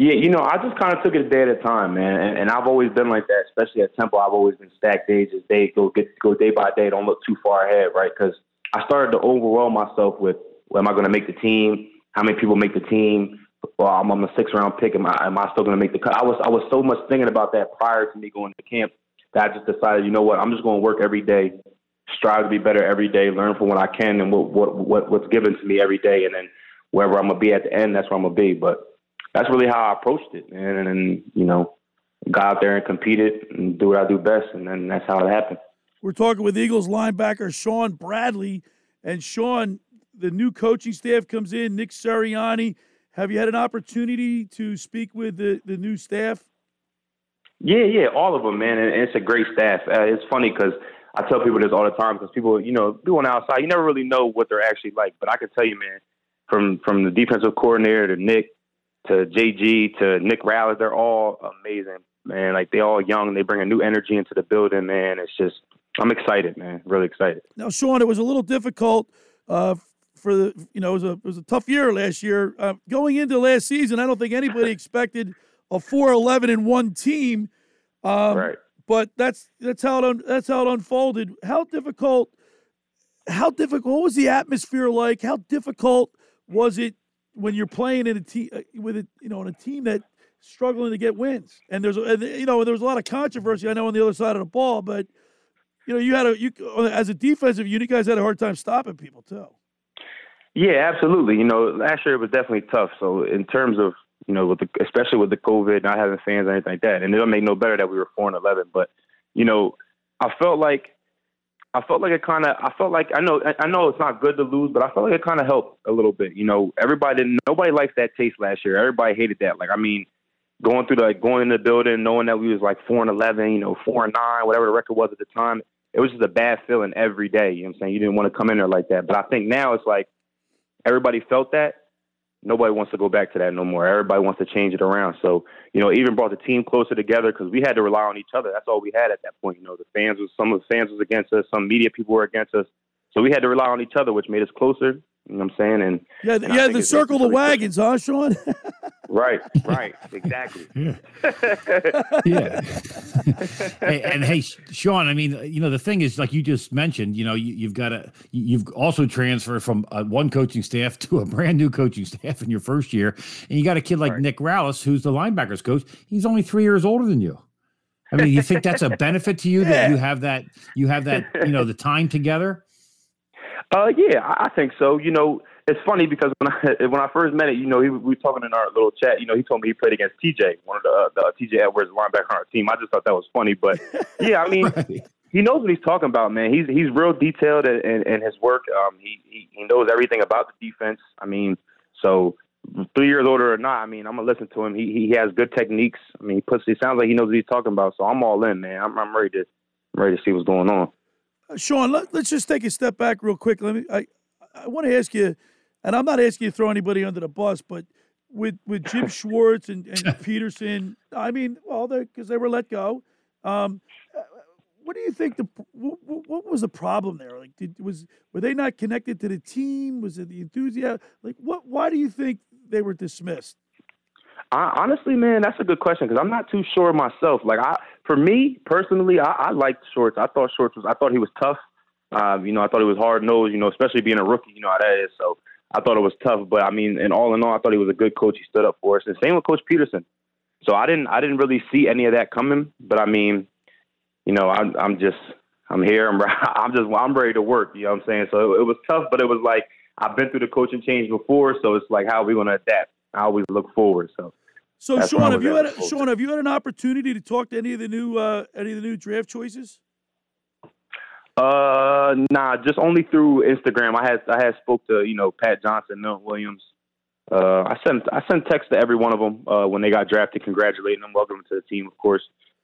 Yeah, you know, I just kind of took it a day at a time, man. And, and I've always been like that, especially at Temple. I've always been stacked days as day, go get go day by day. Don't look too far ahead, right? Because I started to overwhelm myself with, well, am I going to make the team? How many people make the team? Well, I'm on the six round pick. Am I am I still going to make the cut? I was I was so much thinking about that prior to me going to camp that I just decided, you know what, I'm just going to work every day, strive to be better every day, learn from what I can and what what, what what's given to me every day, and then wherever I'm gonna be at the end, that's where I'm gonna be. But that's really how I approached it, man. And, and you know, got out there and competed and do what I do best, and then that's how it happened. We're talking with Eagles linebacker Shaun Bradley, and Shaun, the new coaching staff comes in. Nick Sirianni. Have you had an opportunity to speak with the, the new staff? Yeah, yeah, all of them, man, and it's a great staff. Uh, it's funny because I tell people this all the time because people, you know, people on the outside, you never really know what they're actually like. But I can tell you, man, from from the defensive coordinator to Nick to JG to Nick Rallis, they're all amazing, man. Like they all young, they bring a new energy into the building, man. It's just I'm excited, man. Really excited. Now, Sean, it was a little difficult uh, for the you know it was a it was a tough year last year. Uh, going into last season, I don't think anybody <laughs> expected a four eleven and one team. Um, right. But that's that's how it that's how it unfolded. How difficult? How difficult what was the atmosphere like? How difficult was it when you're playing in a team uh, with a you know in a team that struggling to get wins, and there's and, you know there's a lot of controversy I know on the other side of the ball, but you know you had a you as a defensive unit, guys had a hard time stopping people too. Yeah, absolutely. You know, last year it was definitely tough. So in terms of you know, with the, especially with the COVID, not having fans or anything like that, and it don't make no better that we were four and eleven. But you know, I felt like I felt like it kind of. I felt like I know. I know it's not good to lose, but I felt like it kind of helped a little bit. You know, everybody didn't. Nobody liked that taste last year. Everybody hated that. Like, I mean, going through the like, going in the building, knowing that we was like four and eleven, you know, four and nine, whatever the record was at the time. It was just a bad feeling every day. You know what I'm saying? You didn't want to come in there like that. But I think now it's like everybody felt that, nobody wants to go back to that no more. Everybody wants to change it around. So, you know, even brought the team closer together because we had to rely on each other. That's all we had at that point. You know, the fans was some of the fans was against us, some media people were against us. So we had to rely on each other, which made us closer. You know what I'm saying? And yeah, and yeah, the circle the wagons, huh, Shaun? <laughs> right, right, exactly. <laughs> Yeah. <laughs> yeah. hey, and hey, Shaun, I mean, you know, the thing is, like you just mentioned, you know, you, have got to, you've also transferred from uh, one coaching staff to a brand new coaching staff in your first year, and you got a kid like right. Nick Rallis, who's the linebackers coach. He's only three years older than you. I mean, you think that's a benefit to you that you have that, you have that, you know, the time together? Uh, yeah, I think so. You know, it's funny because when I <laughs> when I first met it, you know, he, we were talking in our little chat. You know, he told me he played against TJ, one of the, uh, the uh, TJ Edwards linebacker on our team. I just thought that was funny, but <laughs> yeah, I mean, right. he knows what he's talking about, man. He's he's real detailed in, in, in his work. Um, he, he he knows everything about the defense. I mean, so three years older or not, I mean, I'm gonna listen to him. He he has good techniques. I mean, he puts. It sounds like he knows what he's talking about. So I'm all in, man. I'm I'm ready to I'm ready to see what's going on. Shaun, let, us just take a step back real quick. Let me. I I want to ask you, and I'm not asking you to throw anybody under the bus, but with with Jim <laughs> Schwartz and, and Peterson, I mean, well, because they, they, were let go. Um, uh, what do you think the what, what, was the problem there? Like, did was were they not connected to the team? Was it the enthusiasm? Like, what? Why do you think they were dismissed? I, honestly, man, that's a good question because I'm not too sure myself. Like, I for me personally, I, I liked Schwartz. I thought Schwartz was. I thought he was tough. Um, you know, I thought he was hard nosed. You know, especially being a rookie. You know how that is. So I thought it was tough. But I mean, and all in all, I thought he was a good coach. He stood up for us. And same with Coach Peterson. So I didn't. I didn't really see any of that coming. But I mean, you know, I'm. I'm just. I'm here. I'm. <laughs> I'm just. I'm ready to work. You know what I'm saying? So it, it was tough, but it was like I've been through the coaching change before. So it's like, how are we going to adapt? I always look forward. So. So Shaun, have you had a, Shaun, have you had an opportunity to talk to any of the new uh, any of the new draft choices? Uh, nah, just only through Instagram. I had I had spoke to you know Pat Johnson, Milton Williams. Uh, I sent I sent text to every one of them uh, when they got drafted, congratulating them, welcoming them to the team, of course,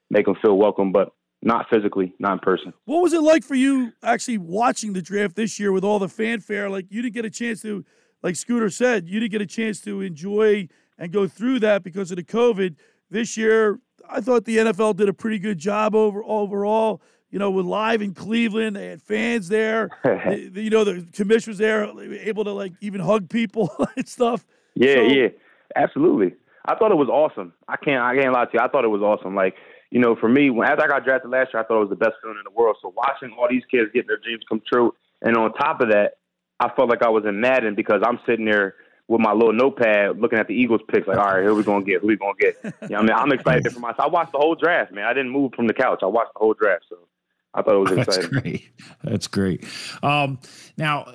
make them feel welcome, but not physically, not in person. What was it like for you actually watching the draft this year with all the fanfare? Like you didn't get a chance to, like Scooter said, you didn't get a chance to enjoy and go through that because of the COVID. This year, I thought the NFL did a pretty good job over overall. You know, with live in Cleveland, they had fans there. <laughs> The- the- you know, the commission was there, able to like even hug people <laughs> and stuff. Yeah, So- yeah, absolutely. I thought it was awesome. I can't, I can't lie to you. I thought it was awesome. Like, you know, for me, when after I got drafted last year, I thought it was the best feeling in the world. So watching all these kids get their dreams come true, and on top of that, I felt like I was in Madden because I'm sitting there with my little notepad looking at the Eagles picks, like, all right, who we gonna get? Who we gonna get? You know, I mean, I'm excited for myself. I watched the whole draft, man. I didn't move from the couch. I watched the whole draft, so I thought it was exciting. That's great. That's great. Um, now,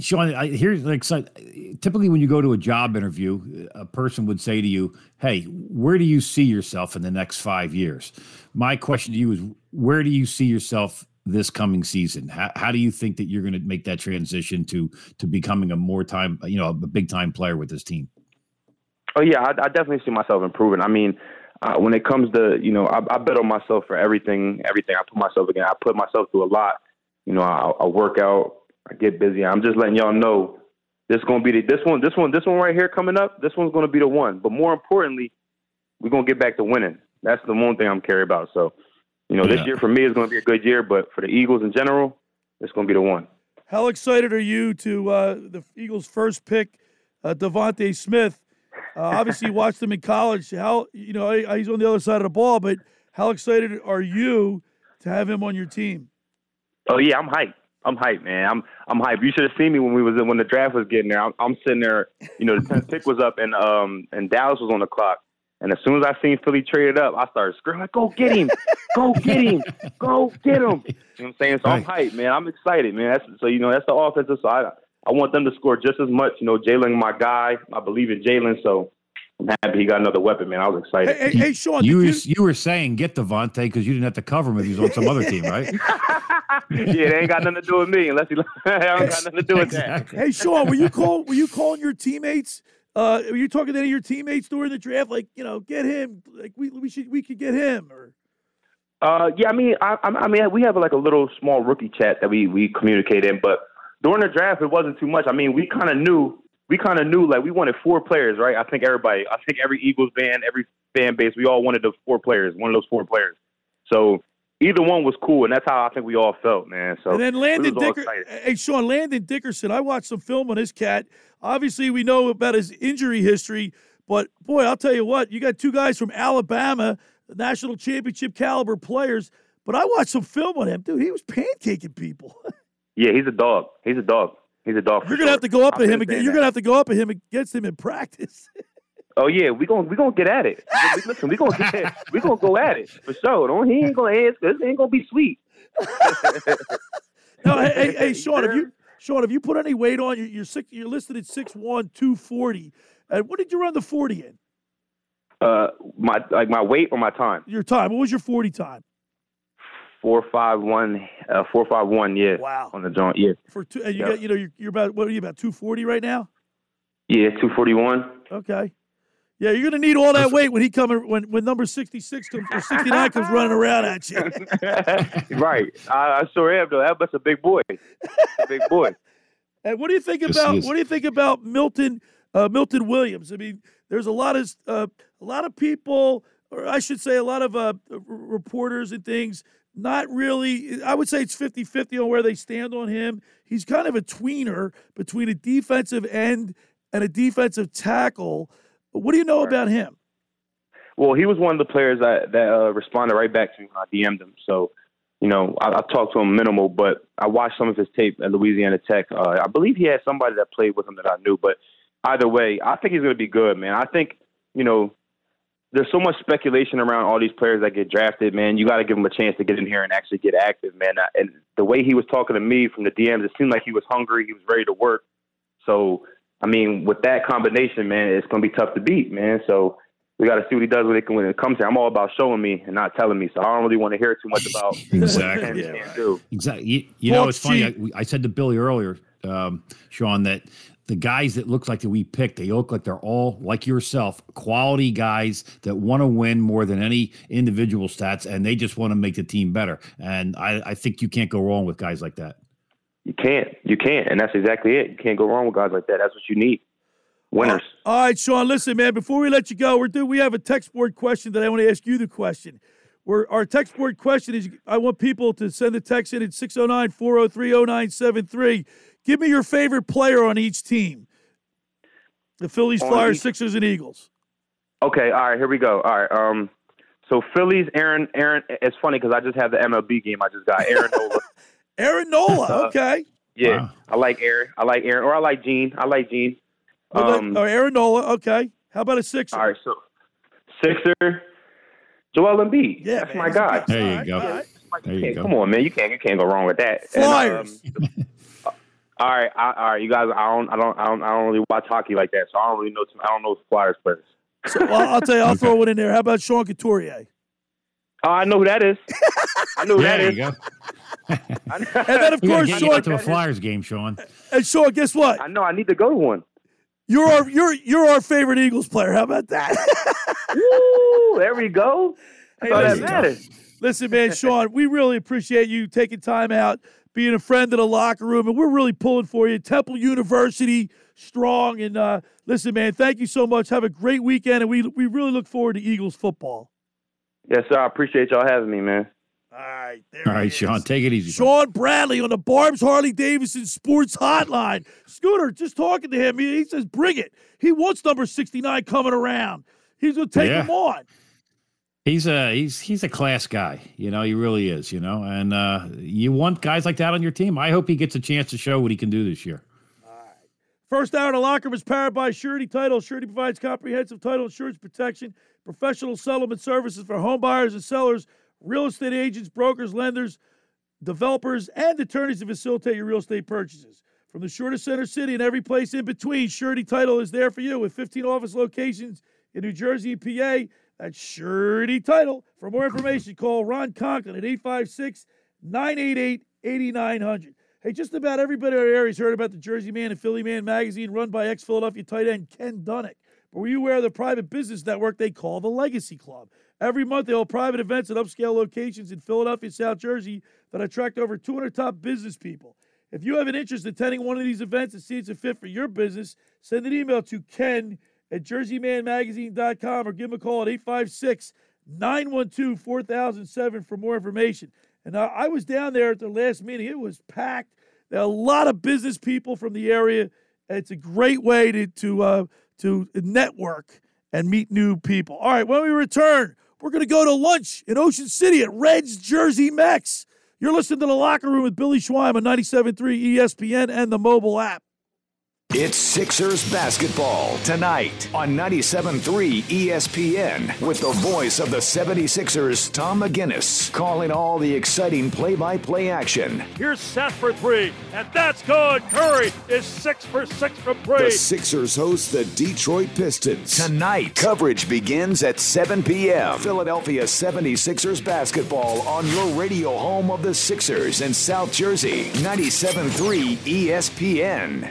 Shaun, I here's like so- typically when you go to a job interview, a person would say to you, "Hey, where do you see yourself in the next five years?" My question to you is, where do you see yourself this coming season? How, how do you think that you're going to make that transition to to becoming a more time, you know, a big time player with this team? Oh yeah, I, I definitely see myself improving. I mean, uh, when it comes to you know, I, I bet on myself for everything. Everything I put myself again, I put myself through a lot. You know, I, I work out, I get busy. I'm just letting y'all know this is gonna be the, this one, this one, this one right here coming up. This one's gonna be the one. But more importantly, we're gonna get back to winning. That's the one thing I'm care about. So, you know, this year for me is gonna be a good year, but for the Eagles in general, it's gonna be the one. How excited are you to uh, the Eagles' first pick, uh, DeVonta Smith? Uh, obviously, you watched him in college. How you know he's on the other side of the ball, but how excited are you to have him on your team? Oh yeah, I'm hyped. I'm hyped, man. I'm I'm hyped. You should have seen me when we was in, when the draft was getting there. I'm, I'm sitting there. You know, the tenth pick was up, and um and Dallas was on the clock. And as soon as I seen Philly traded up, I started screaming, like, "Go get him! Go get him! Go get him!" You know what I'm saying? So I'm hyped, man. I'm excited, man. That's so you know that's the offensive side. I want them to score just as much. You know, Jalen, my guy. I believe in Jalen, so I'm happy he got another weapon, man. I was excited. Hey, hey, Shaun, You were, you were saying get DeVonta because you didn't have to cover him if he was on some other team, right? <laughs> <laughs> yeah, they ain't got nothing to do with me unless he. <laughs> I don't got nothing to do with that. Hey, Shaun, were you call were you calling your teammates? Uh, were you talking to any of your teammates during the draft? Like, you know, get him. Like, we we should we could get him. Or Uh, yeah, I mean, I, I I mean, we have like a little small rookie chat that we we communicate in, but during the draft, it wasn't too much. I mean, we kind of knew, we kind of knew, like we wanted four players, right? I think everybody, I think every Eagles fan, every fan base, we all wanted the four players, one of those four players. So either one was cool, and that's how I think we all felt, man. So and then Landon was all Dicker. Hey, Shaun, Landon Dickerson. I watched some film on his cat. Obviously, we know about his injury history, but boy, I'll tell you what, you got two guys from Alabama, national championship caliber players. But I watched some film on him, dude. He was pancaking people. <laughs> Yeah, he's a dog. He's a dog. He's a dog. You're gonna sure. have to go up at him again. You're gonna have to go up at him against him in practice. <laughs> Oh yeah, we gonna we gonna get at it. Listen, we gonna get we gonna go at it for sure. Don't he ain't gonna ask. this ain't gonna be sweet. <laughs> No, hey, hey, hey, Shaun, have you Shaun, have you put any weight on? You're, you're six. You're listed at 6'1", 240. And what did you run the forty in? Uh, my like my weight or my time? Your time. What was your forty time? Four five one, uh, four five one. Yeah. Wow. On the joint. Yeah. For two, and you Yeah. got you know you're, you're about what are you about two forty right now? Yeah, two forty one. Okay. Yeah, you're gonna need all that weight when he coming when when number sixty six comes or sixty nine comes running around at you. <laughs> right. I, I sure am though. That- That's a big boy. a big boy. And what do you think Yes, about he is. what do you think about Milton uh, Milton Williams? I mean, there's a lot of uh, a lot of people, or I should say, a lot of uh, reporters and things. Not really. I would say it's 50-50 on where they stand on him. He's kind of a tweener between a defensive end and a defensive tackle. What do you know about him? Well, he was one of the players that that uh, responded right back to me when I DM'd him. So, you know, I, I talked to him minimal, but I watched some of his tape at Louisiana Tech. Uh, I believe he had somebody that played with him that I knew, but either way, I think he's going to be good, man. I think, you know, there's so much speculation around all these players that get drafted, man. You got to give them a chance to get in here and actually get active, man. And the way he was talking to me from the DMs, it seemed like he was hungry. He was ready to work. So, I mean, with that combination, man, it's going to be tough to beat, man. So, we got to see what he does when it when it comes here. I'm all about showing me and not telling me, so I don't really want to hear too much about <laughs> Exactly. what he can and can't do. Exactly. You, you know, it's funny. I, I said to Billy earlier, um, Shaun, that the guys that look like that we picked, they look like they're all like yourself, quality guys that want to win more than any individual stats, and they just want to make the team better. And I, I think you can't go wrong with guys like that. You can't, you can't, and that's exactly it. You can't go wrong with guys like that. That's what you need. Winners. All right, Shaun. Listen, man. Before we let you go, we're do we have a text board question that I want to ask you the question. We're, our text board question is: I want people to send the text in at 609-403-0973. Give me your favorite player on each team. The Phillies, On Flyers, each- Sixers, and Eagles. Okay, all right, here we go. All right, um, so Phillies, Aaron, Aaron. It's funny because I just have the MLB game. I just got Aaron Nola. <laughs> Aaron Nola. <laughs> Okay. Yeah, I like Aaron. I like Aaron, or I like Gene. I like Gene. Well, like- Um, oh, Aaron Nola. Okay. How about a Sixer? all right, so Sixer, Joel Embiid. Yeah, that's my guy. There you go. There you go. Come on, man, you can't you can't go wrong with that. And, Flyers. um, <laughs> all right, I, all right, you guys. I don't, I don't, I don't, I don't really watch hockey like that, so I don't really know. I don't know Flyers players. So, well, I'll tell you. I'll <laughs> throw one in there. How about Sean Couturier? Oh, I know who that is. I know who Yeah, that there is. You go. And then, of course, get you Shaun. out to a Flyers game, Shaun. And Shaun, guess what? I know. I need to go to one. You're our you're you're our favorite Eagles player. How about that? <laughs> Woo, there we go. That's all that listen, matters. listen, man, Shaun, we really appreciate you taking time out, being a friend of the locker room, and we're really pulling for you. Temple University, strong, and uh, listen, man, thank you so much. Have a great weekend, and we we really look forward to Eagles football. Yes, sir. I appreciate y'all having me, man. All right, there All right, Shaun, take it easy. Shaun Bradley on the Barb's Harley Davidson Sports Hotline. Scooter, just talking to him, he, he says, "Bring it." He wants number sixty-nine coming around. He's gonna take Yeah. him on. He's a he's he's a class guy, you know. He really is, you know. And uh, you want guys like that on your team. I hope he gets a chance to show what he can do this year. First hour of the locker room is powered by Surety Title. Surety provides comprehensive title insurance protection, professional settlement services for home buyers and sellers, real estate agents, brokers, lenders, developers, and attorneys to facilitate your real estate purchases. From the shortest center city and every place in between, Surety Title is there for you with 15 office locations in New Jersey and PA. That's Surety Title. For more information, call Ron Conklin at 856 988 8900. Hey, just about everybody in our area has heard about the Jersey Man and Philly Man magazine run by ex Philadelphia tight end Ken Dunek. But were you aware of the private business network they call the Legacy Club? Every month, they hold private events at upscale locations in Philadelphia, South Jersey that attract over 200 top business people. If you have an interest in attending one of these events and see it's a fit for your business, send an email to ken at jerseymanmagazine.com or give him a call at 856 912 4007 for more information. And I was down there at the last meeting. It was packed. There are a lot of business people from the area. It's a great way to to uh, to network and meet new people. All right, when we return, we're going to go to lunch in Ocean City at Red's Jersey Mex. You're listening to the Locker Room with Billy Schweim on 97.3 ESPN and the mobile app. It's Sixers basketball tonight on 97.3 ESPN with the voice of the 76ers, Tom McGinnis, calling all the exciting play-by-play action. Here's Seth for three, and that's good. Curry is six for six from three. The Sixers host the Detroit Pistons. Tonight, coverage begins at 7 p.m. Philadelphia 76ers basketball on your radio home of the Sixers in South Jersey. 97.3 ESPN.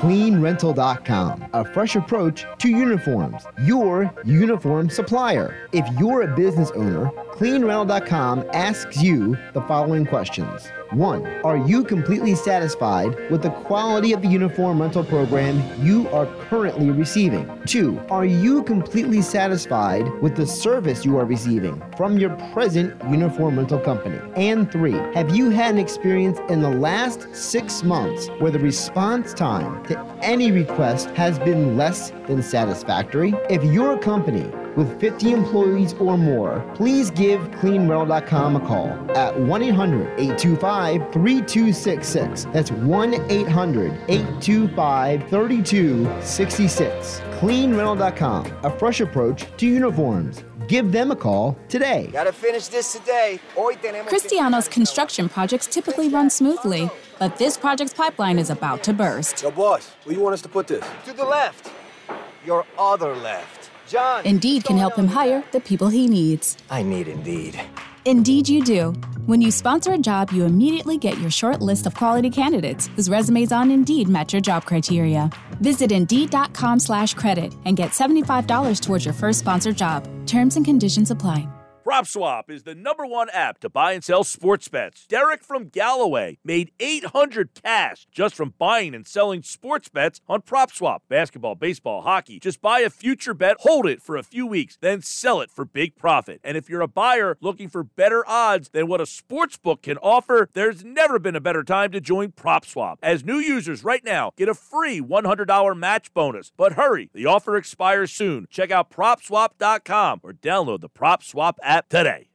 CleanRental.com, a fresh approach to uniforms, your uniform supplier. If you're a business owner, CleanRental.com asks you the following questions. One, are you completely satisfied with the quality of the uniform rental program you are currently receiving? Two, are you completely satisfied with the service you are receiving from your present uniform rental company? And three, have you had an experience in the last six months where the response time to any request has been less than satisfactory? If your company with 50 employees or more, please give cleanrental.com a call at 1 800 825 3266. That's 1 800 825 3266. Cleanrental.com, a fresh approach to uniforms. Give them a call today. Gotta finish this today. Hoy tenemos que- Cristiano's construction projects typically run smoothly, but this project's pipeline is about to burst. Yo, boss, where you want us to put this? To the left. Your other left. John. Indeed can help him hire the people he needs. I need Indeed. Indeed, you do. When you sponsor a job, you immediately get your short list of quality candidates whose resumes on Indeed match your job criteria. Visit Indeed.com slash credit and get $75 towards your first sponsored job. Terms and conditions apply. PropSwap is the number one app to buy and sell sports bets. Derek from Galloway made 800 cash just from buying and selling sports bets on PropSwap. Basketball, baseball, hockey. Just buy a future bet, hold it for a few weeks, then sell it for big profit. And if you're a buyer looking for better odds than what a sports book can offer, there's never been a better time to join PropSwap. As new users right now, get a free $100 match bonus. But hurry, the offer expires soon. Check out PropSwap.com or download the PropSwap app today.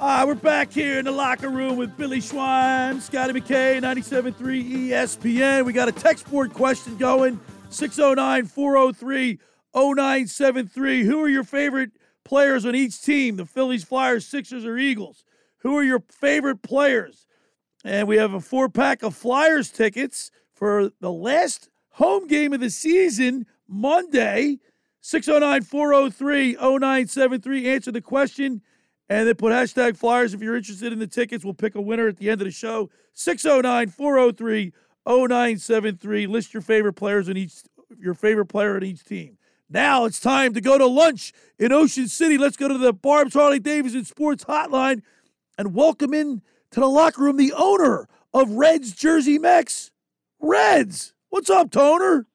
Ah, we're back here in the locker room with Billy Schweim, Scotty McKay, 97.3 ESPN. We got a text board question going 609 403 0973. Who are your favorite players on each team? The Phillies, Flyers, Sixers, or Eagles? Who are your favorite players? And we have a four pack of Flyers tickets for the last home game of the season, Monday. 609 403 0973. Answer the question and then put hashtag Flyers if you're interested in the tickets. We'll pick a winner at the end of the show. 609 403 0973. List your favorite players in each your favorite player in each team. Now it's time to go to lunch in Ocean City. Let's go to the Barb's Harley Davidson Sports Hotline and welcome in to the locker room the owner of Reds Jersey Mex. Reds, what's up, Toner?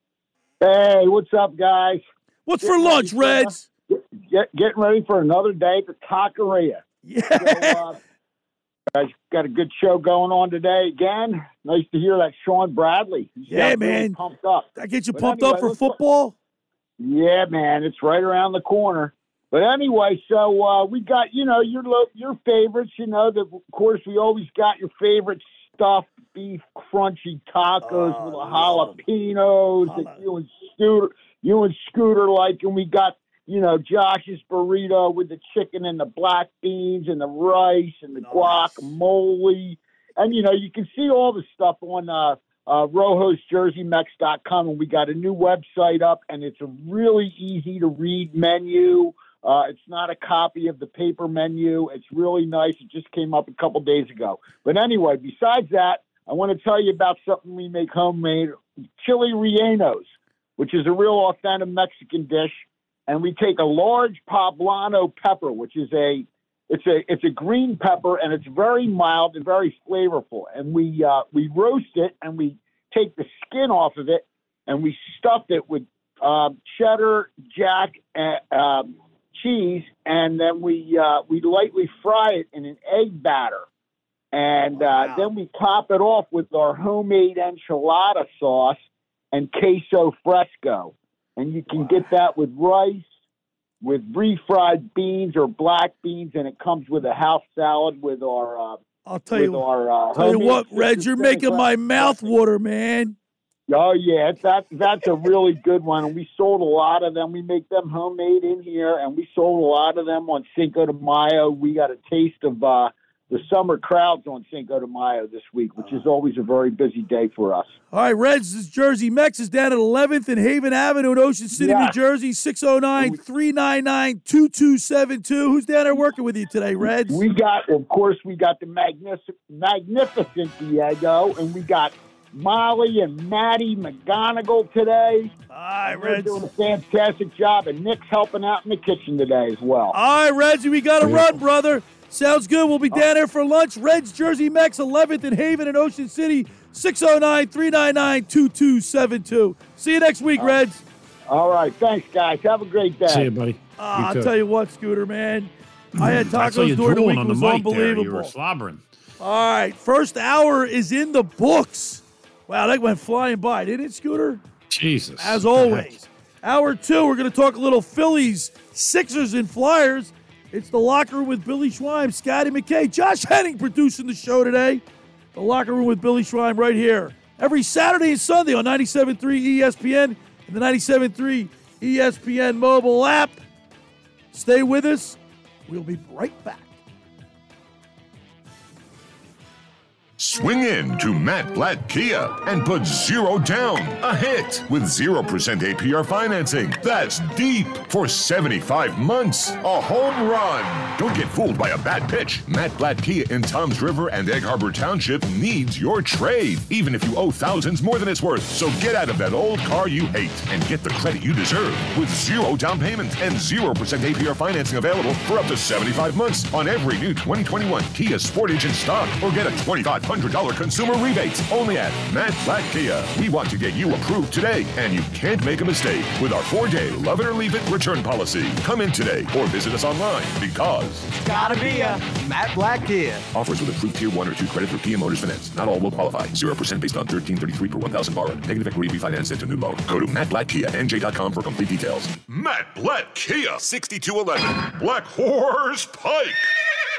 Hey, what's up, guys? What's for lunch, Reds? Get, getting ready for another day at the Taqueria. Yeah. So, uh, guys got a good show going on today again. Nice to hear that Shaun Bradley. He's Yeah, got really man. Pumped up. That gets you But pumped anyway, up for football? Yeah, man, it's right around the corner. But anyway, so uh, we got you know your lo- your favorites. You know, the, of course we always got your favorite stuffed beef crunchy tacos Oh, with the jalapenos that you and Scooter you and Scooter like, and we got you know Josh's burrito with the chicken and the black beans and the rice and the guacamole, and you know you can see all the stuff on uh, uh, RojosJerseyMex.com, and we got a new website up, and it's a really easy to read menu. Uh, it's not a copy of the paper menu. It's really nice. It just came up a couple days ago. But anyway, besides that, I want to tell you about something we make homemade chili rellenos, which is a real authentic Mexican dish. And we take a large poblano pepper, which is a it's a it's a green pepper and it's very mild and very flavorful. And we uh, we roast it and we take the skin off of it and we stuff it with um, cheddar, jack, and um, cheese, and then we uh, we lightly fry it in an egg batter, and uh, then we top it off with our homemade enchilada sauce and queso fresco, and you can get that with rice, with refried beans or black beans, and it comes with a house salad with our uh, I'll tell you, our, uh, tell you what, Reg, you're making my mouth water, man. Oh yeah, that that's a really good one. And we sold a lot of them. We make them homemade in here, and we sold a lot of them on Cinco de Mayo. We got a taste of uh, the summer crowds on Cinco de Mayo this week, which is always a very busy day for us. All right, Reds, this is Jersey Mex is down at 11th and Haven Avenue in Ocean City, New Jersey, 609 399 2272. Who's down there working with you today, Reds? We got, of course, we got the magnific- magnificent Diego, and we got Molly and Maddie McGonigal today. All They're doing a fantastic job, and Nick's helping out in the kitchen today as well. All right, Reggie, we got to run, brother. Sounds good. We'll be down there for lunch. Reds Jersey Mex, 11th and Haven in Ocean City, 609 399 2272. See you next week, Reds. All right, thanks, guys. Have a great day. See you, buddy. Ah, You I'll too. tell you what, Scooter, man. I had <clears throat> I saw you tacos during the drooling week. on It the was mic there. You were slobbering. All right, first hour is in the books. Wow, that went flying by, didn't it, Scooter? Jesus. As always. Hour two, we're going to talk a little Phillies, Sixers, and Flyers. It's the locker room with Billy Schweim, Scotty McKay, Josh Henning producing the show today. The locker room with Billy Schweim right here. Every Saturday and Sunday on 97.3 ESPN and the 97.3 ESPN mobile app. Stay with us. We'll be right back. Swing in to Matt Blatt Kia and put zero down. A hit with 0% APR financing. That's deep for 75 months. A home run. Don't get fooled by a bad pitch. Matt Blatt Kia in Tom's River and Egg Harbor Township needs your trade, even if you owe thousands more than it's worth. So get out of that old car you hate and get the credit you deserve with zero down payment and 0% APR financing available for up to 75 months on every new 2021 Kia Sportage in stock or get a $2,500 consumer rebates only at Matt Blatt Kia. We want to get you approved today, and you can't make a mistake with our four-day love it or leave it return policy. Come in today or visit us online because Gotta be a Matt Blatt Kia. offers with approved tier one or two credit through Kia Motors Finance. Not all will qualify. 0% based on 1333 per 1000 borrowed. Negative equity refinance into new loan. Go to mattblackkia.nj.com for complete details. Matt Blatt Kia, 6211 Black Horse Pike,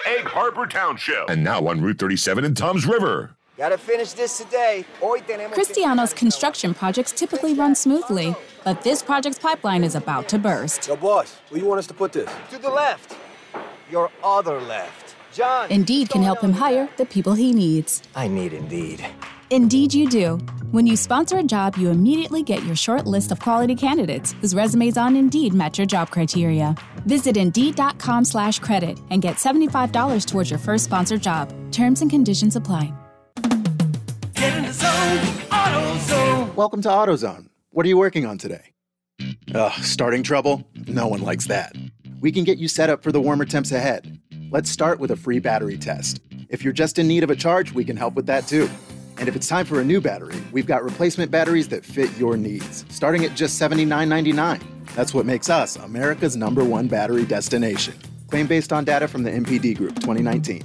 Egg Harbor Township, and now on Route 37 in Tom's River. Gotta finish this today. Hoy tenemos que- Cristiano's construction projects typically run smoothly, but this project's pipeline is about to burst. Yo, boss, where you want us to put this? To the left. Your other left. John. Indeed can help him hire the people he needs. I need Indeed. Indeed, you do. When you sponsor a job, you immediately get your short list of quality candidates whose resumes on Indeed match your job criteria. Visit Indeed.com slash credit and get $75 towards your first sponsored job. Terms and conditions apply. Get in the zone, AutoZone. Welcome to AutoZone. What are you working on today? Ugh, starting trouble? No one likes that. We can get you set up for the warmer temps ahead. Let's start with a free battery test. If you're just in need of a charge, we can help with that too. And if it's time for a new battery, we've got replacement batteries that fit your needs, starting at just $79.99. That's what makes us America's number one battery destination. Claim based on data from the NPD Group 2019.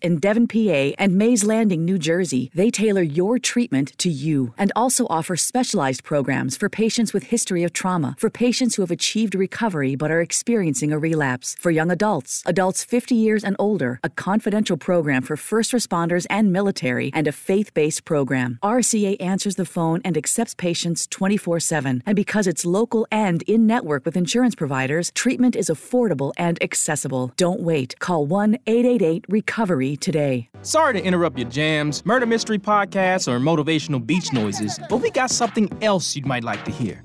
in Devon, PA and Mays Landing, New Jersey, they tailor your treatment to you and also offer specialized programs for patients with history of trauma, for patients who have achieved recovery but are experiencing a relapse, for young adults, adults 50 years and older, a confidential program for first responders and military, and a faith based program. RCA answers the phone and accepts patients 24 7. And because it's local and in network with insurance providers, treatment is affordable and accessible. Don't wait. Call 1 888 Recovery today. Sorry to interrupt your jams, murder mystery podcasts, or motivational beach noises, but we got something else you might like to hear.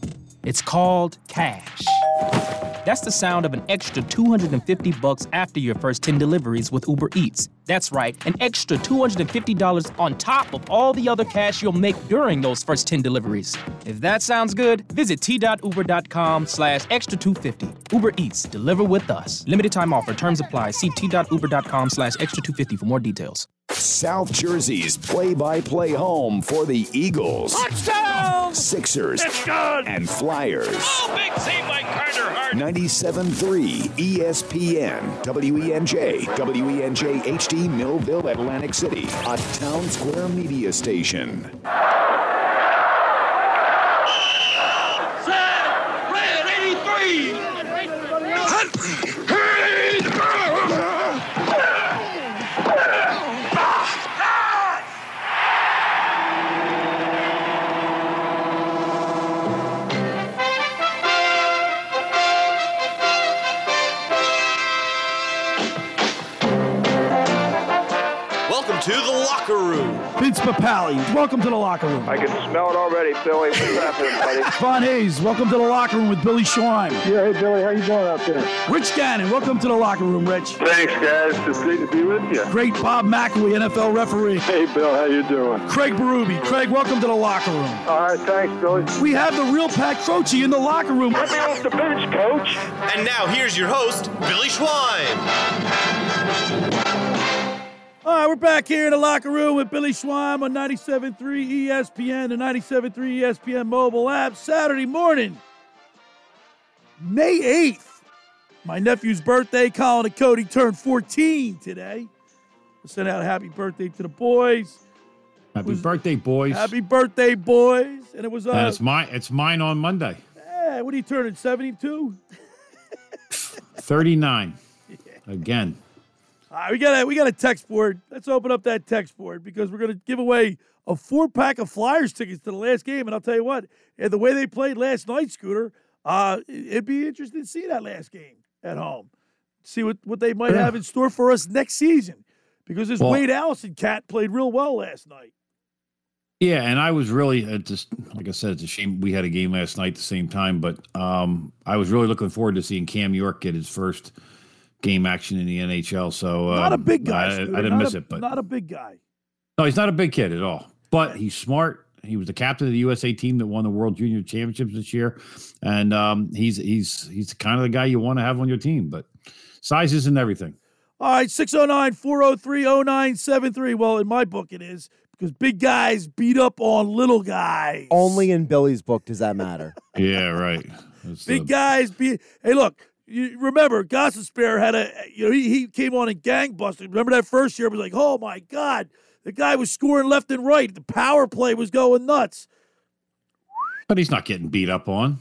It's called cash. That's the sound of an extra 250 bucks after your first 10 deliveries with Uber Eats. That's right, an extra $250 on top of all the other cash you'll make during those first 10 deliveries. If that sounds good, visit t.uber.com slash extra 250. Uber Eats, deliver with us. Limited time offer, terms apply. See t.uber.com slash extra 250 for more details. South Jersey's play-by-play home for the Eagles, Touchdown! Sixers, and Flyers. Oh, big save by Carter Hart. 97.3 ESPN, WENJ, WENJ HD Millville, Atlantic City, a town square media station. Vince Papale, welcome to the locker room. I can smell it already, Billy. What's happening, buddy? <laughs> Von Hayes, welcome to the locker room with Billy Schweim. Yeah, hey, Billy, how you doing out there? Rich Gannon, welcome to the locker room, Rich. Thanks, guys. It's great to be with you. Great Bob McElwee, NFL referee. Hey, Bill, how you doing? Craig Berube. Craig, welcome to the locker room. All right, thanks, Billy. We have the real Pat Croce in the locker room. Let me off the bench, coach. And now here's your host, Billy Schweim. All right, we're back here in the locker room with Billy Schweim on 97.3 ESPN, the 97.3 ESPN mobile app, Saturday morning, May 8th. My nephew's birthday, Colin and Cody, turned 14 today. I sent out a happy birthday to the boys. Happy birthday, boys. Happy birthday, boys. And it was, uh, and it's mine. It's mine on Monday. what are you turning, 72? Thirty-nine. <laughs> Again. We got a we got a text board. Let's open up that text board because we're gonna give away a four pack of Flyers tickets to the last game. And I'll tell you what, and the way they played last night, Scooter, uh, it'd be interesting to see that last game at home. See what, what they might have in <clears throat> store for us next season. Because this Well- Wade Allison cat played real well last night. Yeah, and I was really uh, just like I said, it's a shame we had a game last night at the same time, but um, I was really looking forward to seeing Cam York get his first game action in the NHL. So Not a big guy. I, I didn't not miss a- it, but not a big guy. no, he's not a big kid at all. But he's smart. He was the captain of the USA team that won the World Junior Championships this year, and um, he's he's he's kind of the guy you want to have on your team. But size isn't everything. All right, 609 403 0973. Well, in my book, it is because big guys beat up on little guys. Only in Billy's book does that matter. <laughs> Yeah, right. That's Big the- guys be hey look, you remember Gostisbehere had a you know he, he came on in gangbusters. Remember that first year it was like, oh my God, the guy was scoring left and right. The power play was going nuts. but he's not getting beat up on.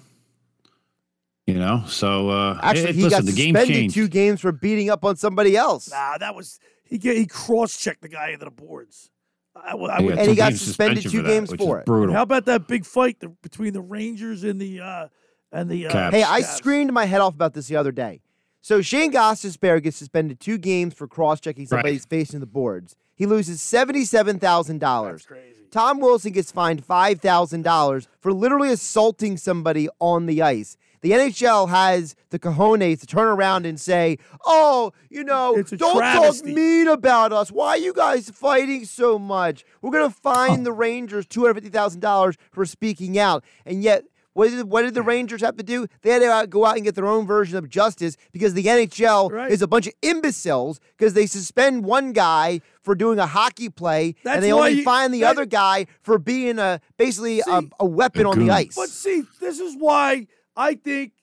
You know, so uh, Actually, it- he listen, got the game suspended changed. two games for beating up on somebody else. Nah, that was he get, he cross checked the guy into the boards. I, would- I He would, And he got suspended suspension two for that, games for it. Brutal. How about that big fight the, between the Rangers and the uh and the uh, Hey, I Caps? screamed my head off about this the other day. So Shane Gostisbehere gets suspended two games for cross-checking somebody's face in the boards. He loses seventy-seven thousand dollars. Tom Wilson gets fined five thousand dollars for literally assaulting somebody on the ice. The NHL has the cojones to turn around and say, "Oh, you know, don't travesty." talk mean about us. Why are you guys fighting so much? We're gonna fine the Rangers two hundred fifty thousand dollars for speaking out." And yet, what did, what did the Rangers have to do? They had to go out and get their own version of justice because the NHL Right. is a bunch of imbeciles because they suspend one guy for doing a hockey play That's and they only you- fine the that- other guy for being a basically a, See- a weapon on the ice. But see, this is why I think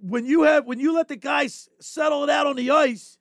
when you have when you let the guys settle it out on the ice,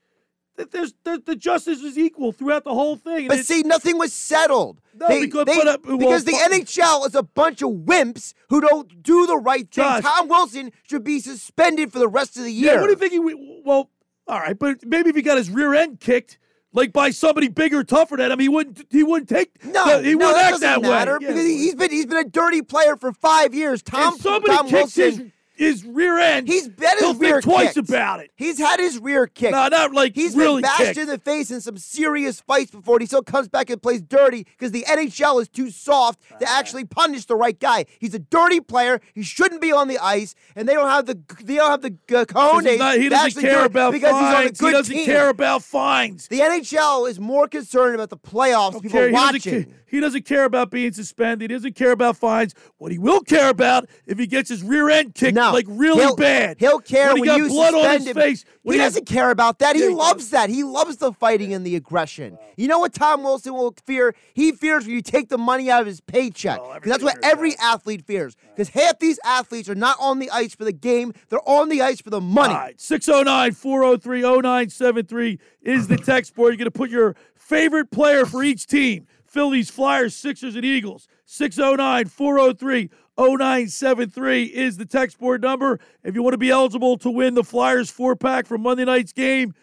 that there's the, the justice is equal throughout the whole thing. But see, nothing was settled. No, They- because- they- but, uh, well, because the fu- NHL is a bunch of wimps who don't do the right thing. Tom Wilson should be suspended for the rest of the year. Yeah, what do you think he? would- Well, all right, but maybe if he got his rear end kicked, like by somebody bigger, tougher than him, he wouldn't. He wouldn't take. No, the- he no, wouldn't that act that matter way. Yeah, because he- he's been he's been a dirty player for five years. Tom, if somebody Tom Wilson, his, his rear end, He's bet he'll his rear think twice kicked. about it. He's had his rear kicked. No, not like He's really been bashed kicked. in the face in some serious fights before, and he still comes back and plays dirty because the NHL is too soft to actually punish the right guy. He's a dirty player. He shouldn't be on the ice, and they don't have the they don't have the uh, 'Cause cojones. not- he doesn't actually do care about because he's on a fines. He doesn't team. care about fines. The NHL is more concerned about the playoffs. People care- he, doesn't watching. he doesn't care about being suspended. He doesn't care about fines. What he will care about if he gets his rear end kicked No, like really he'll, bad. He'll care when he when, got you blood on his him. face. when He had- doesn't care about that. He Yeah, he loves that. He loves the fighting and the aggression. You know what Tom Wilson will fear? He fears when you take the money out of his paycheck. Oh, Because that's what every athlete fears. Because half these athletes are not on the ice for the game; they're on the ice for the money. All right, 609 403 0973 is the text board. You're going to put your favorite player for each team Phillies, Flyers, Sixers, and Eagles. 609 403 0973 is the text board number. If you want to be eligible to win the Flyers four pack from Monday night's game,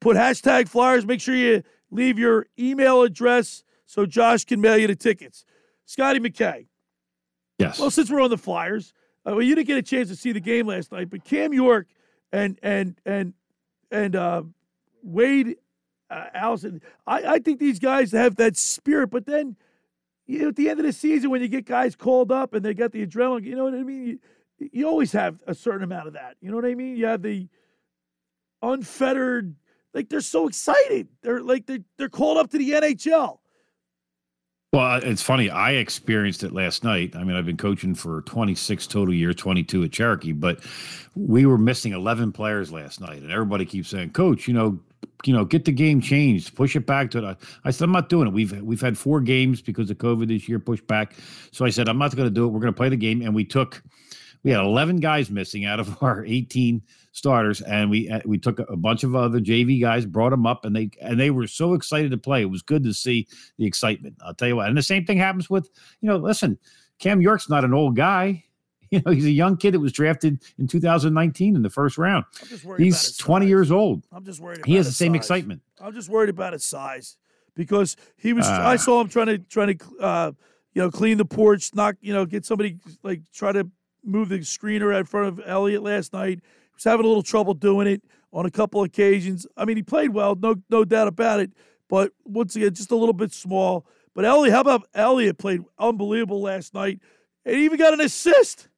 put hashtag Flyers. Make sure you leave your email address so Josh can mail you the tickets. Scotty McKay. Yes. Well, since we're on the Flyers, uh, well, you didn't get a chance to see the game last night, but Cam York and and and and uh, Wade uh, Allison, I, I think these guys have that spirit. But then, you know, at the end of the season, when you get guys called up and they got the adrenaline, you know what I mean. You, you always have a certain amount of that. You know what I mean? You have the unfettered, like they're so excited. They're like they're they're called up to the NHL. Well, it's funny. I experienced it last night. I mean, I've been coaching for 26 total years, 22 at Cherokee, but we were missing 11 players last night, and everybody keeps saying, "Coach, you know, you know, get the game changed, push it back to it." I said, "I'm not doing it. We've we've had four games because of COVID this year, pushed back." So I said, "I'm not going to do it. We're going to play the game." And we took, we had 11 guys missing out of <laughs> our 18 starters, and we uh, we took a bunch of other JV guys, brought them up, and they and they were so excited to play. It was good to see the excitement. I'll tell you what. And the same thing happens with you know, listen, Cam York's not an old guy. <laughs> You know, he's a young kid that was drafted in 2019 in the first round. He's 20 years old. I'm just worried. He has the same size. excitement. I'm just worried about his size because he was. Ah. I saw him trying to trying to uh, you know clean the porch, knock you know get somebody like try to move the screener in front of Elliott last night. He was having a little trouble doing it on a couple occasions. I mean, he played well, no no doubt about it. But once again, just a little bit small. But Elliott, how about Elliott played unbelievable last night, and he even got an assist.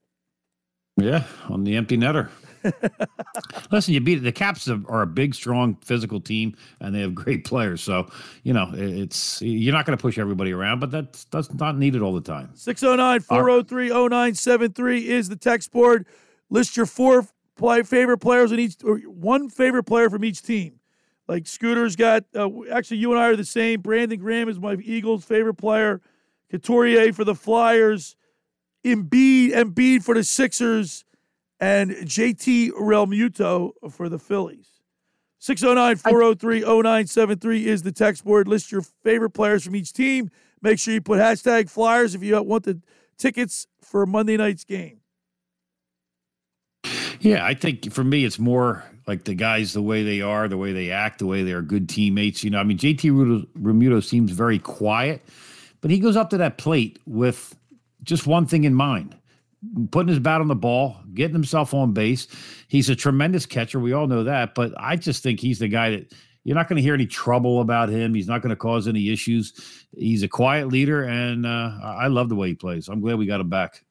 Yeah, on the empty netter. <laughs> Listen, you beat the Caps are a big, strong, physical team, and they have great players. So you know it's you're not going to push everybody around, but that's that's not needed all the time. 609 403 0973 is the text board. List your four play, favorite players in each, or one favorite player from each team. Like Scooter's got, uh, actually, you and I are the same. Brandon Graham is my Eagles' favorite player. Couturier for the Flyers. Embiid, Embiid for the Sixers. And JT Realmuto for the Phillies. 609 403 0973 is the text board. List your favorite players from each team. Make sure you put hashtag Flyers if you want the tickets for Monday night's game. Yeah, I think for me, it's more like the guys, the way they are, the way they act, the way they are good teammates. You know, I mean, JT Realmuto- seems very quiet, but he goes up to that plate with just one thing in mind putting his bat on the ball, getting himself on base. He's a tremendous catcher. We all know that, but I just think he's the guy that you're not going to hear any trouble about him. He's not going to cause any issues. He's a quiet leader, and uh, I love the way he plays. I'm glad we got him back.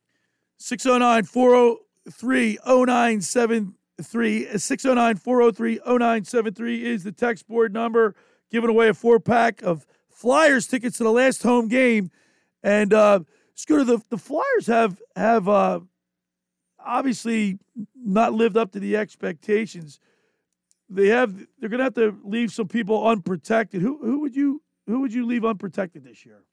609 403 0973. 609 403 0973 is the text board number. Giving away a four pack of Flyers tickets to the last home game. And uh, Scooter, the, the Flyers have have uh, obviously not lived up to the expectations. They have they're gonna have to leave some people unprotected. Who who would you who would you leave unprotected this year?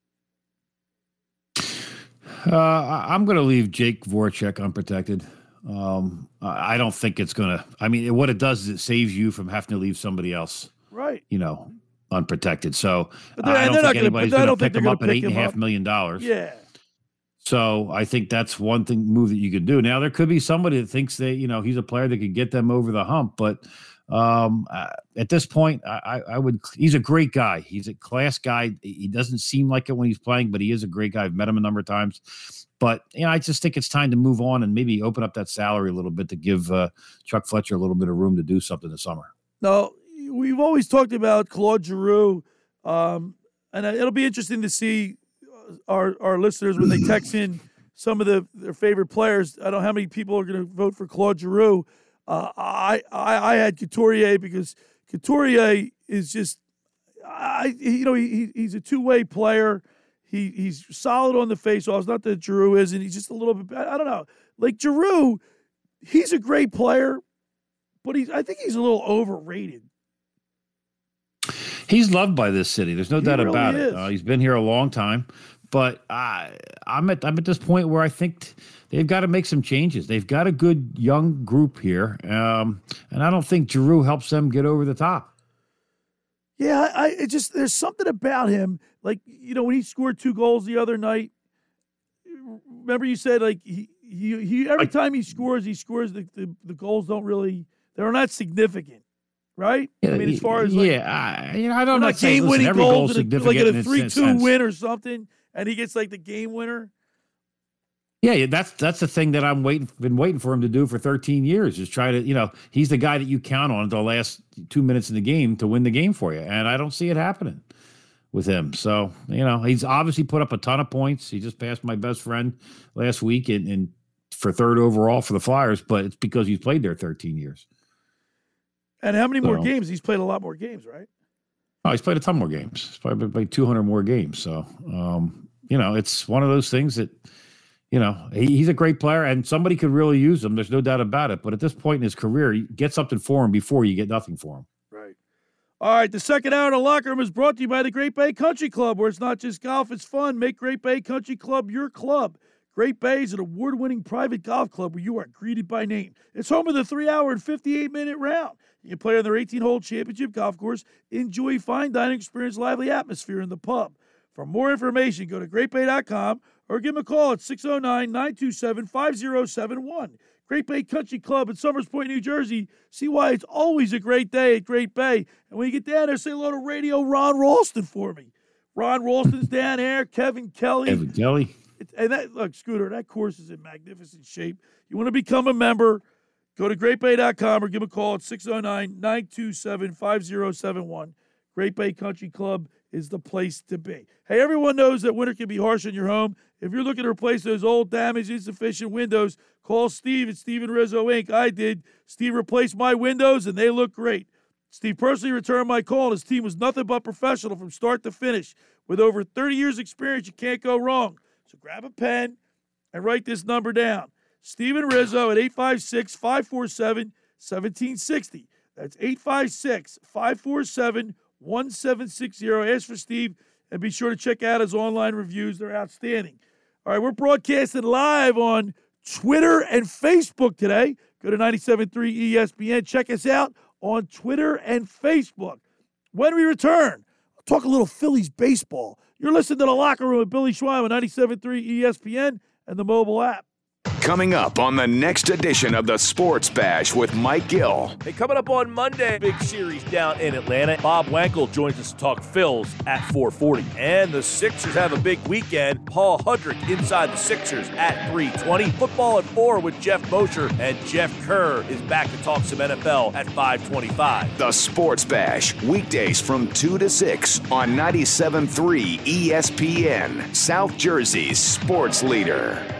Uh, I'm going to leave Jake Voracek unprotected. Um, I don't think it's going to. I mean, what it does is it saves you from having to leave somebody else, Right. you know, unprotected. So I don't think anybody's going to pick him up at eight and a half million dollars. Yeah. So I think that's one thing move that you could do. Now there could be somebody that thinks that you know he's a player that could get them over the hump, but Um, uh, at this point, I, I, would. He's a great guy. He's a class guy. He doesn't seem like it when he's playing, but he is a great guy. I've met him a number of times. But you know, I just think it's time to move on and maybe open up that salary a little bit to give uh, Chuck Fletcher a little bit of room to do something this summer. No, we've always talked about Claude Giroux, um, and it'll be interesting to see uh, our our listeners when they text in some of the their favorite players. I don't know how many people are going to vote for Claude Giroux. Uh, I, I I had Couturier because Couturier is just I you know he, he's a two way player. He he's solid on the face offs. Not that Giroux is, and He's just a little bit. I don't know. Like Giroux, he's a great player, but he's I think he's a little overrated. He's loved by this city. There's no he doubt really about is. it. Uh, he's been here a long time, but I, I'm at I'm at this point where I think they've got to make some changes. They've got a good young group here, um, and I don't think Giroux helps them get over the top. Yeah, I it just there's something about him. Like you know when he scored two goals the other night. Remember you said like he he, he every time he scores he scores the, the the goals don't really they're not significant right? I mean, as far as like, yeah, I, you know, I don't know. Game winning goals, a, like a three-two win or something, and he gets like the game winner. Yeah, that's that's the thing that I'm waiting, been waiting for him to do for 13 years. Is try to, you know, he's the guy that you count on the last two minutes in the game to win the game for you, and I don't see it happening with him. So, you know, he's obviously put up a ton of points. He just passed my best friend last week and, in for third overall for the Flyers, but it's because he's played there 13 years. And how many so, more games? He's played a lot more games, right? Oh, he's played a ton more games. He's probably played 200 more games. So, um, you know, it's one of those things that, you know, he, he's a great player and somebody could really use him. There's no doubt about it. But at this point in his career, get something for him before you get nothing for him. Right. All right. The second hour of the locker room is brought to you by the Great Bay Country Club, where it's not just golf, it's fun. Make Great Bay Country Club your club. Great Bay is an award winning private golf club where you are greeted by name. It's home of the three hour and 58 minute round. You can play on their 18 hole championship golf course, enjoy fine dining experience, lively atmosphere in the pub. For more information, go to greatbay.com or give them a call at 609 927 5071. Great Bay Country Club in Somers Point, New Jersey. See why it's always a great day at Great Bay. And when you get down there, say hello to Radio Ron Ralston for me. Ron Ralston's down there, Kevin Kelly. Kevin Kelly. And that, look, Scooter, that course is in magnificent shape. You want to become a member, Go to greatbay.com or give a call at 609 927 5071. Great Bay Country Club is the place to be. Hey, everyone knows that winter can be harsh in your home. If you're looking to replace those old, damaged, insufficient windows, call Steve at Steven Rizzo Inc. I did. Steve replaced my windows and they look great. Steve personally returned my call, and his team was nothing but professional from start to finish. With over 30 years' experience, you can't go wrong. So grab a pen and write this number down Steven Rizzo at 856 547 1760. That's 856 547 1760. Ask for Steve and be sure to check out his online reviews. They're outstanding. All right, we're broadcasting live on Twitter and Facebook today. Go to 97.3 ESPN. Check us out on Twitter and Facebook. When we return, I'll talk a little Phillies baseball. You're listening to The Locker Room with Billy Schweim on 97.3 ESPN and the mobile app. Coming up on the next edition of the Sports Bash with Mike Gill. Hey, coming up on Monday, big series down in Atlanta. Bob Wankel joins us to talk Phils at 440. And the Sixers have a big weekend. Paul Hudrick inside the Sixers at 320. Football at 4 with Jeff Mosher. And Jeff Kerr is back to talk some NFL at 525. The Sports Bash, weekdays from 2 to 6 on 97.3 ESPN, South Jersey's sports leader.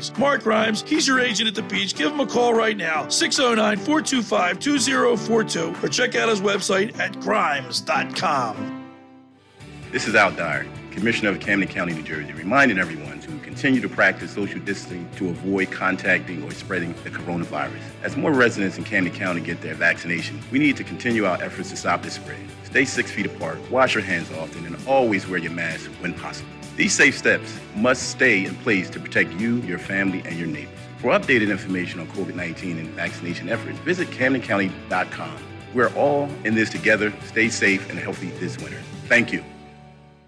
Mark Grimes, he's your agent at the beach. Give him a call right now, 609 425 2042, or check out his website at grimes.com. This is Al Dyer. Commissioner of Camden County, New Jersey, reminding everyone to continue to practice social distancing to avoid contacting or spreading the coronavirus. As more residents in Camden County get their vaccination, we need to continue our efforts to stop the spread. Stay six feet apart, wash your hands often, and always wear your mask when possible. These safe steps must stay in place to protect you, your family, and your neighbors. For updated information on COVID 19 and vaccination efforts, visit CamdenCounty.com. We're all in this together. Stay safe and healthy this winter. Thank you.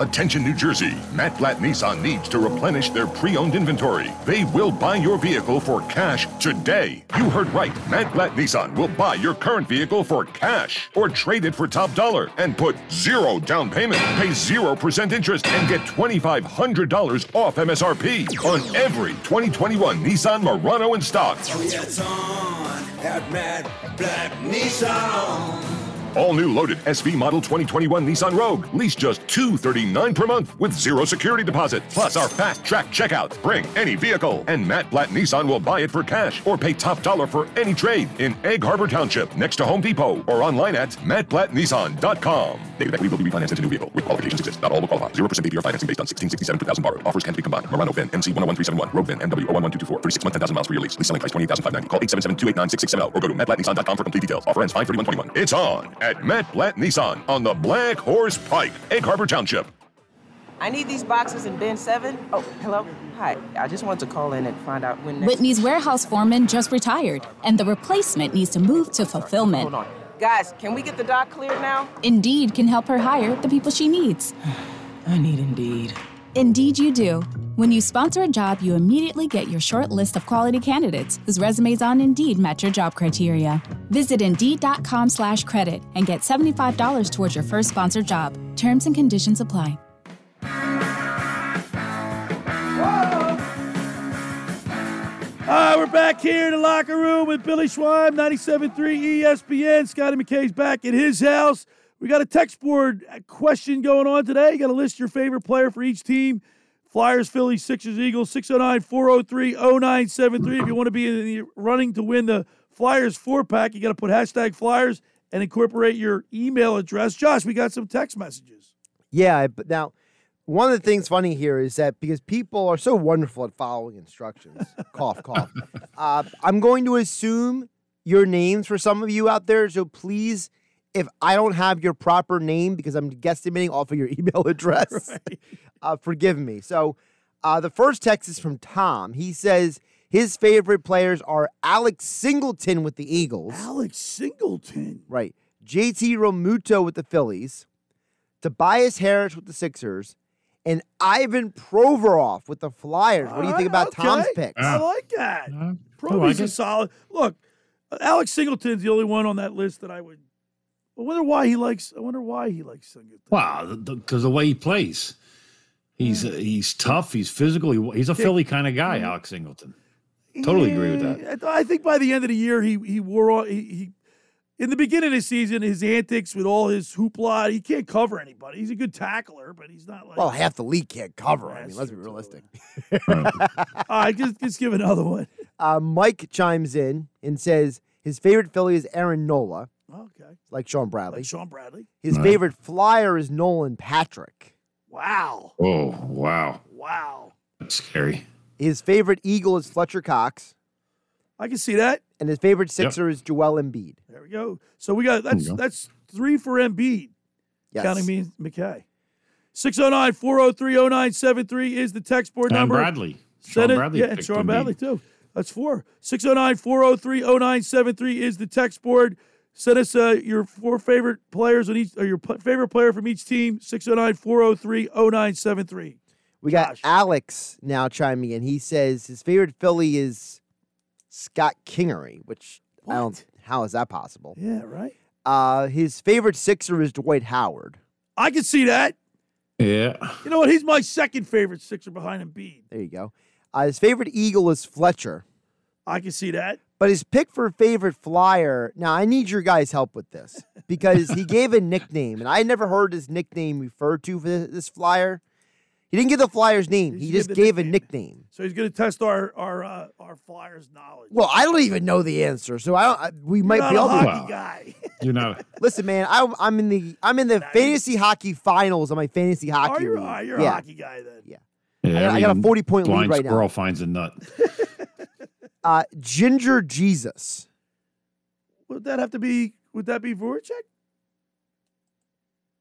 Attention New Jersey, Matt Blatt Nissan needs to replenish their pre-owned inventory. They will buy your vehicle for cash today. You heard right. Matt Blatt Nissan will buy your current vehicle for cash or trade it for top dollar and put zero down payment, pay 0% interest and get $2,500 off MSRP on every 2021 Nissan Murano in stock. It's on at Matt Blatt Nissan. All new loaded SV model 2021 Nissan Rogue. Lease just $239 per month with zero security deposit. Plus our fast track checkout. Bring any vehicle and Matt Blatt Nissan will buy it for cash or pay top dollar for any trade in Egg Harbor Township next to Home Depot or online at mattblattnissan.com. David equity will be refinanced into new vehicle with qualifications exist. Not all will qualify. 0% APR financing based on 1667 per thousand borrowed. Offers can be combined. Murano VIN MC 101371. Rogue VIN MW 011224. 36 month 10,000 miles for your lease. Selling price 28590 Call 877-289-6670 or go to mattblattnissan.com for complete details. Offer ends 53121. It's on at Matt Blatt Nissan on the Black Horse Pike, Egg Harbor Township. I need these boxes in bin seven. Oh, hello. Hi. I just wanted to call in and find out when. Next- Whitney's warehouse foreman just retired, and the replacement needs to move to fulfillment. Hold on. Guys, can we get the dock cleared now? Indeed can help her hire the people she needs. <sighs> I need Indeed. Indeed, you do. When you sponsor a job, you immediately get your short list of quality candidates whose resumes on Indeed match your job criteria. Visit Indeed.com slash credit and get $75 towards your first sponsored job. Terms and conditions apply. All right, we're back here in the locker room with Billy Schweim, 97.3 ESPN. Scotty McKay's back at his house. We got a text board question going on today. You got to list your favorite player for each team. Flyers, Phillies, Sixers, Eagles, 609 403 0973. If you want to be in the running to win the Flyers four pack, you got to put hashtag Flyers and incorporate your email address. Josh, we got some text messages. Yeah, but now one of the things funny here is that because people are so wonderful at following instructions, <laughs> cough, cough. Uh, I'm going to assume your names for some of you out there. So please, if I don't have your proper name because I'm guesstimating off of your <laughs> email address, right. uh, forgive me. So uh, the first text is from Tom. He says his favorite players are Alex Singleton with the Eagles. Alex Singleton. Right. JT Realmuto with the Phillies. Tobias Harris with the Sixers and Ivan Provorov with the Flyers. What do you think about okay. Tom's picks? I like that. Uh, Provorov's a solid. Look, Alex Singleton's the only one on that list that I would. I wonder why he likes. I wonder why he likes Singleton. Wow, because the, the, way he plays, he's uh, he's tough. He's physical. He, he's a Philly kind of guy. Alex Singleton. Totally yeah, agree with that. I think by the end of the year, he he wore on he, he in the beginning of the season, his antics with all his hoopla, he can't cover anybody. He's a good tackler, but he's not like. Well, half the league can't cover. I mean, let's be realistic. <laughs> all right, just, just give another one. Uh, Mike chimes in and says his favorite Philly is Aaron Nola. Okay. Like Shaun Bradley. Like Shaun Bradley. His right. favorite flyer is Nolan Patrick. Wow. Oh, wow. Wow. That's scary. His favorite Eagle is Fletcher Cox. I can see that. And his favorite Sixer yep. is Joel Embiid. There we go. So we got that's that's three for Embiid. Yes. Counting me McKay. 609 403 0973 is the text board and number. Bradley. Send Shaun it, Bradley yeah, and Shaun Bradley too. That's four. 609 403 0973 is the text board. Send us uh, your four favorite players on each, or your p- favorite player from each team. 609 403 0973. We got Alex now chiming in. He says his favorite Philly is Scott Kingery, which what? I don't. How is that possible? Yeah, right. Uh, his favorite Sixer is Dwight Howard. I can see that. Yeah. You know what? He's my second favorite Sixer behind Embiid. There you go. Uh, his favorite Eagle is Fletcher, I can see that. But his pick for favorite Flyer. Now I need your guys' help with this <laughs> because he gave a nickname, and I never heard his nickname referred to for this, this Flyer. He didn't give the Flyer's name. He He's just give the gave a nickname. So he's going to test our our uh, our Flyers knowledge. Well, I don't even know the answer, so I don't. I, we You're might not be a able to. hockey guy. You're not. <laughs> Listen, man, I, I'm in the I'm in the fantasy hockey finals of my fantasy hockey you're, league. uh, you're yeah. a hockey guy then. Yeah. Yeah, I got a 40 point lead blind right now. squirrel finds a nut. <laughs> Uh, Ginger Jesus. Would that have to be? Would that be Voracek?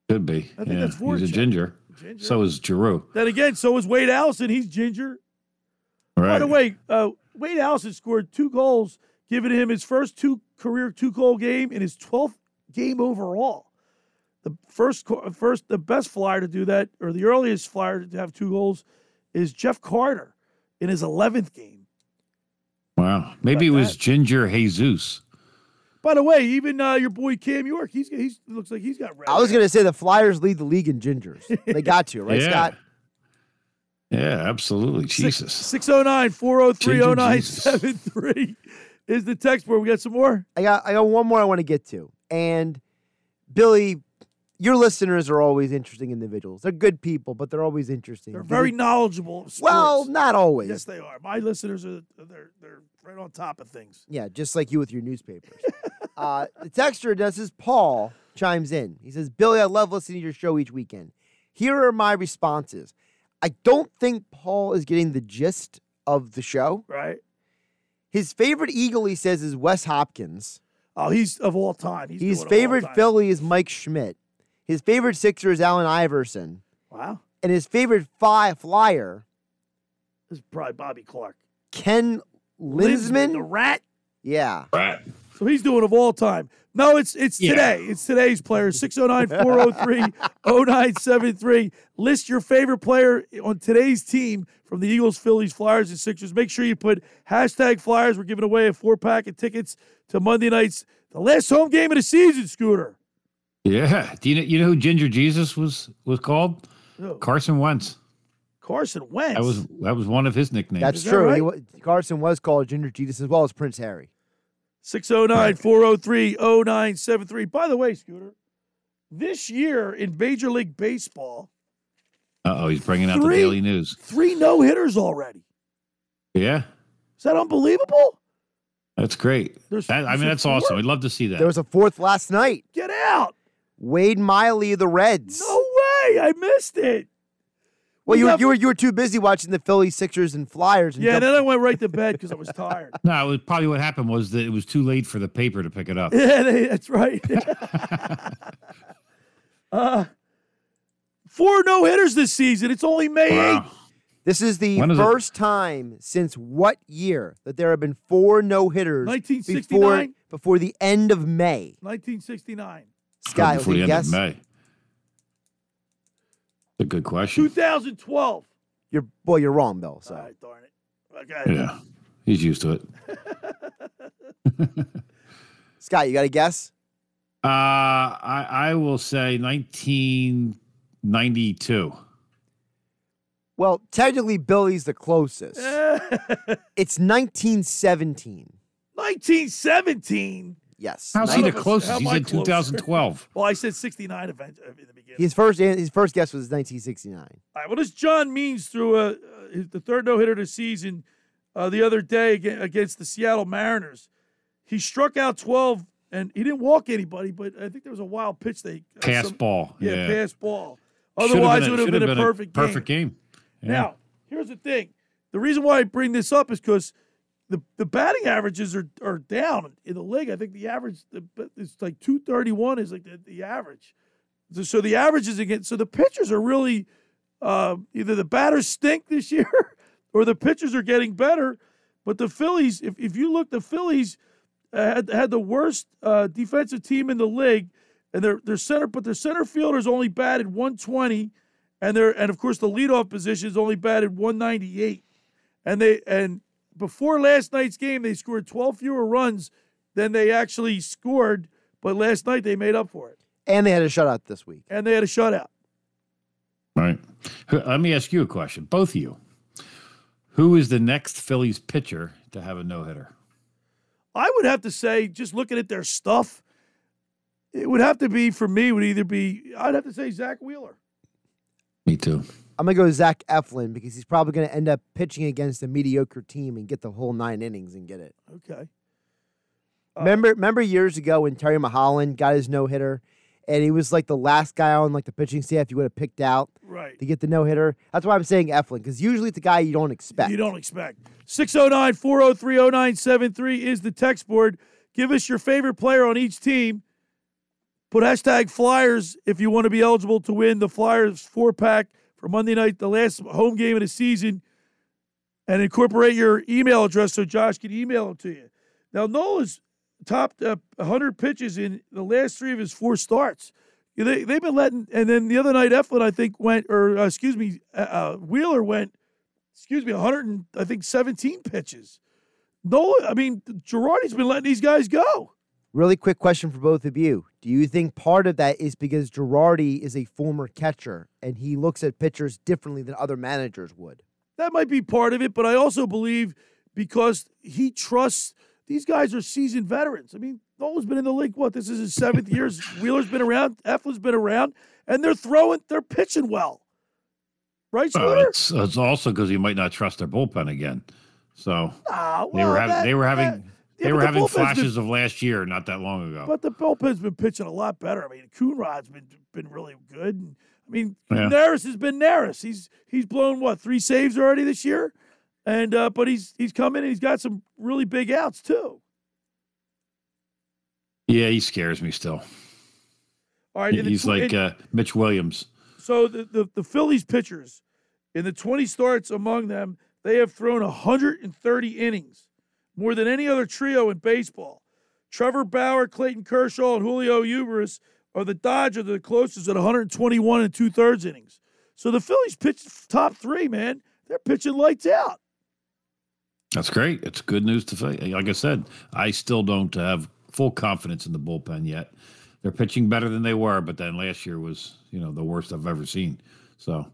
Could be. I think yeah. that's He's a ginger. Ginger. So is Giroux. Then again, so is Wade Allison. He's ginger. Right. By the way, uh, Wade Allison scored two goals, giving him his first two career two goal game in his 12th game overall. The first, first, the best flyer to do that, or the earliest flyer to have two goals, is Jeff Carter in his 11th game. Wow. Maybe it was Ginger Jesus. By the way, even uh, your boy Cam York, he's he's looks like he's got red. I was going to say the Flyers lead the league in gingers. They <laughs> got to, right, yeah. Scott? Yeah, absolutely. Jesus. 609 403 0973 is the text board. We got some more? I got I got one more I want to get to. And Billy, your listeners are always interesting individuals. They're good people, but they're always interesting. They're very knowledgeable. Well, not always. Yes, they are. My listeners are they're they're right on top of things. Yeah, just like you with your newspapers. <laughs> uh, the texter does is Paul chimes in. He says, Billy, I love listening to your show each weekend. Here are my responses. I don't think Paul is getting the gist of the show. Right. His favorite Eagle, he says, is Wes Hopkins. Oh, he's of all time. He's His doing it all favorite time. Philly is Mike Schmidt. His favorite Sixer is Allen Iverson. Wow. And his favorite fi- flyer, This is probably Bobby Clarke. Ken Linseman. the rat. Yeah. Right. So he's doing of all time. No, it's it's Yeah. today. It's today's players. 609-403-0973. List your favorite player on today's team from the Eagles, Phillies, Flyers, and Sixers. Make sure you put hashtag Flyers. We're giving away a four pack of tickets to Monday night's the last home game of the season, Scooter. Yeah. Do you know, you know who Ginger Jesus was was called? Who? Carson Wentz. Carson Wentz. That was that was one of his nicknames. That's true. He wa- Carson was called Ginger Jesus as well as Prince Harry. 609 403 0973. By the way, Scooter, this year in Major League Baseball, Uh oh, he's bringing out Three- the daily news. three no hitters already. Yeah, Is that unbelievable? that's great. That- I mean, a that's awesome. four? I'd love to see that. There was a fourth last night. Get out. Wade Miley of the Reds. No way. I missed it. Well, you were, you were you were too busy watching the Phillies, Sixers, and Flyers. And Yeah, jumped- then I went right to bed because I was tired. <laughs> no, it was probably what happened was that it was too late for the paper to pick it up. <laughs> yeah, they- that's right. <laughs> uh, four no hitters this season. It's only May 8th. This is the When is it? first time since what year that there have been four no hitters 1969? before before the end of May. 1969. Scott, before take the a end guess. of May. A good question. 2012. You're boy, you're wrong, Bill. So All right, darn it. Okay. Yeah, he's used to it. <laughs> Scott, you got a guess? Uh, I I will say 1992. Well, technically, Billy's the closest. <laughs> it's 1917. 1917. Yes. How's he the closest? how He am I 2012. <laughs> Well, I said 69 event uh, in the beginning. His first his first guess was 1969. All right. Well, this John Means threw a, uh, the third no hitter of the season uh, the other day against the Seattle Mariners. He struck out 12 and he didn't walk anybody, but I think there was a wild pitch they uh, Pass some- ball. Yeah, Yeah. pass ball. Otherwise, been it would have should've been, a perfect game. Perfect game. Yeah. Now, here's the thing. The reason why I bring this up is because the, the batting averages are, are down in the league. I think the average the, it's like 231 is like the, the average. So, so the average is against so the pitchers are really uh, either the batters stink this <laughs> year or the pitchers are getting better. But the Phillies, if, if you look, the Phillies uh, had, had the worst uh, defensive team in the league, and their their center, but their center fielders only batted 120, and their and of course the leadoff position is only batted 198, and they and before last night's game they scored 12 fewer runs than they actually scored, but last night they made up for it, And they had a shutout this week. and they had a shutout. Right. Let me ask you a question, both of you. Who is the next Phillies pitcher to have a no hitter? I would have to say, just looking at their stuff, it would have to be for me. Would either be I'd have to say Zack Wheeler. Me too. I'm gonna go Zach Eflin because he's probably gonna end up pitching against a mediocre team and get the whole nine innings and get it. Okay. Uh, remember, remember years ago when Terry Mulholland got his no hitter, and he was like the last guy on like the pitching staff you would have picked out Right. to get the no hitter. That's why I'm saying Eflin because usually it's a guy you don't expect. You don't expect. 609 403 0973 is the text board. Give us your favorite player on each team. Put hashtag Flyers if you want to be eligible to win the Flyers four pack for Monday night, the last home game of the season, and incorporate your email address so Josh can email them to you. Now, Nola's topped uh, 100 pitches in the last three of his four starts. They, they've been letting, and then the other night, Eflin, I think, went, or uh, excuse me, uh, uh, Wheeler went excuse me, 100 and I think 17 pitches. No, I mean Girardi's been letting these guys go. Really quick question for both of you. Do you think part of that is because Girardi is a former catcher and he looks at pitchers differently than other managers would? That might be part of it, but I also believe because he trusts these guys are seasoned veterans. I mean, Nola's been in the league. What? This is his seventh year. <laughs> Wheeler's been around. Eflin's been around, and they're throwing. They're pitching well, right, Uh, it's, it's also because you might not trust their bullpen again. So Ah, they were well, having that- they were having that- yeah, they were the having bullpen's been- flashes of last year, not that long ago. But the bullpen's been pitching a lot better. I mean, Coonrod's been been really good. And, I mean, Yeah. Neris has been Neris. He's he's blown what three saves already this year, and uh, but he's he's come in and he's got some really big outs too. yeah, he scares me still. All right, in the He's like in- uh, Mitch Williams. So the, the, the Phillies pitchers, in the 20 starts among them, they have thrown 130 innings, more than any other trio in baseball. Trevor Bauer, Clayton Kershaw, and Julio Urías are the Dodgers the closest at 121 and two thirds innings. So the Phillies pitch top three, man. They're pitching lights out. That's great. It's good news to say. Like I said, I still don't have full confidence in the bullpen yet. They're pitching better than they were, but then last year was, you know, the worst I've ever seen. So,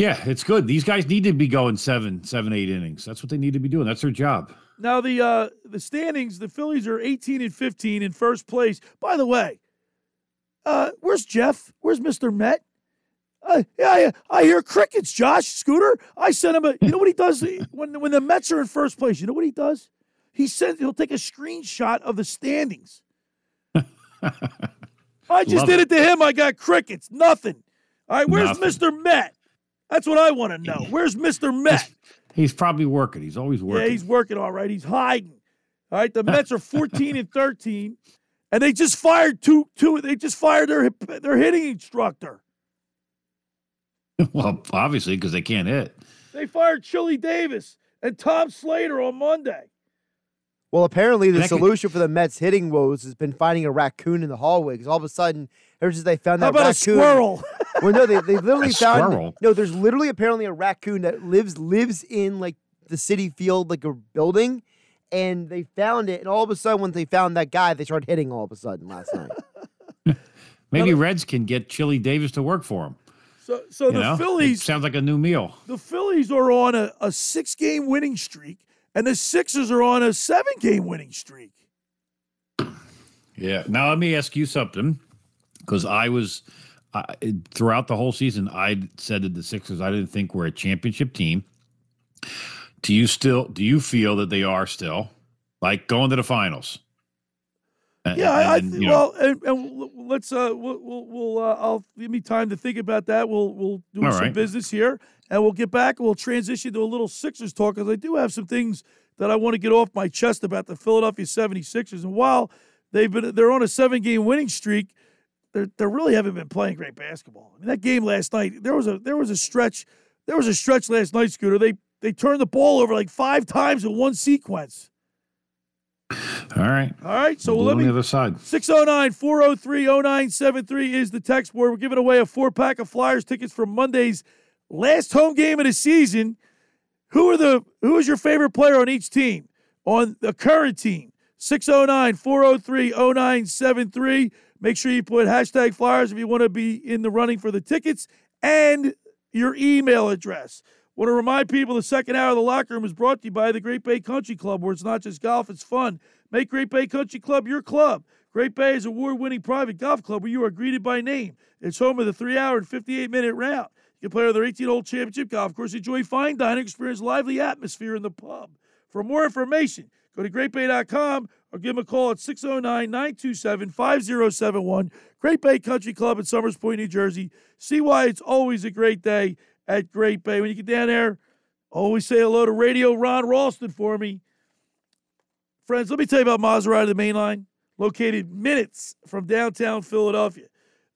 yeah, it's good. These guys need to be going seven, seven, eight innings. That's what they need to be doing. That's their job. Now the uh, the standings, the Phillies are 18 and 15 in first place. By the way, uh, where's Jeff? Where's Mr. Met? Uh, yeah, I, I hear crickets, Josh Scooter. I sent him a. You know what he does <laughs> when when the Mets are in first place? You know what he does? He sends. He'll take a screenshot of the standings. <laughs> I just Love did it. it to him. I got crickets. Nothing. All right, where's Nothing. Mr. Met? That's what I want to know. <laughs> Where's Mr. Met? He's probably working. He's always working. Yeah, he's working all right. He's hiding. All right, the <laughs> Mets are 14 and 13, and they just fired two two. They just fired their their hitting instructor. <laughs> well, obviously, because they can't hit. They fired Chili Davis and Tom Slater on Monday. Well, apparently the That could- solution for the Mets hitting woes has been finding a raccoon in the hallway because all of a sudden, ever since they found How that about a raccoon, squirrel? Well, no, they they <laughs> literally A found squirrel? no. There's literally apparently a raccoon that lives lives in like the Citi Field, like a building, and they found it. And all of a sudden, when they found that guy, they started hitting all of a sudden last night. <laughs> Maybe Reds can get Chili Davis to work for him. So so you the know? It Phillies sounds like a new meal. the Phillies are on a, a six game winning streak, and the Sixers are on a seven game winning streak. Yeah. Now let me ask you something, because I was I throughout the whole season I said that the Sixers I didn't think were a championship team. Do you still do you feel that they are still like going to the finals? And- Yeah, I, I and, you know, well, and, and let's uh, we'll we'll, we'll uh, I'll give me time to think about that. We'll we'll do All some right. business here, and we'll get back. and We'll transition to a little Sixers talk because I do have some things that I want to get off my chest about the Philadelphia 76ers. And while they've been they're on a seven game winning streak, they they really haven't been playing great basketball. I mean, that game last night there was a there was a stretch there was a stretch last night, Scooter. They they turned the ball over like five times in one sequence. all right. All right, so We'll let me on the other side. 609 403 0973 is the text board. We're giving away a four pack of Flyers tickets for Monday's last home game of the season. Who are the who is your favorite player on each team? On the current team. 609 403 0973. Make sure you put hashtag Flyers if you want to be in the running for the tickets. and your email address. Want to remind people the second hour of the locker room is brought to you by the Great Bay Country Club, where it's not just golf, it's fun. Make Great Bay Country Club your club. Great Bay is award winning private golf club where you are greeted by name. It's home of the three hour and 58 minute round. You can play on their 18 hole championship golf course, enjoy fine dining, experience lively atmosphere in the pub. For more information, go to greatbay.com or give them a call at 609 927 5071. Great Bay Country Club in Somers Point, New Jersey. See why it's always a great day at Great Bay. When you get down there, always say hello to Radio Ron Ralston for me. Friends, let me tell you about Maserati, the main line, located minutes from downtown Philadelphia.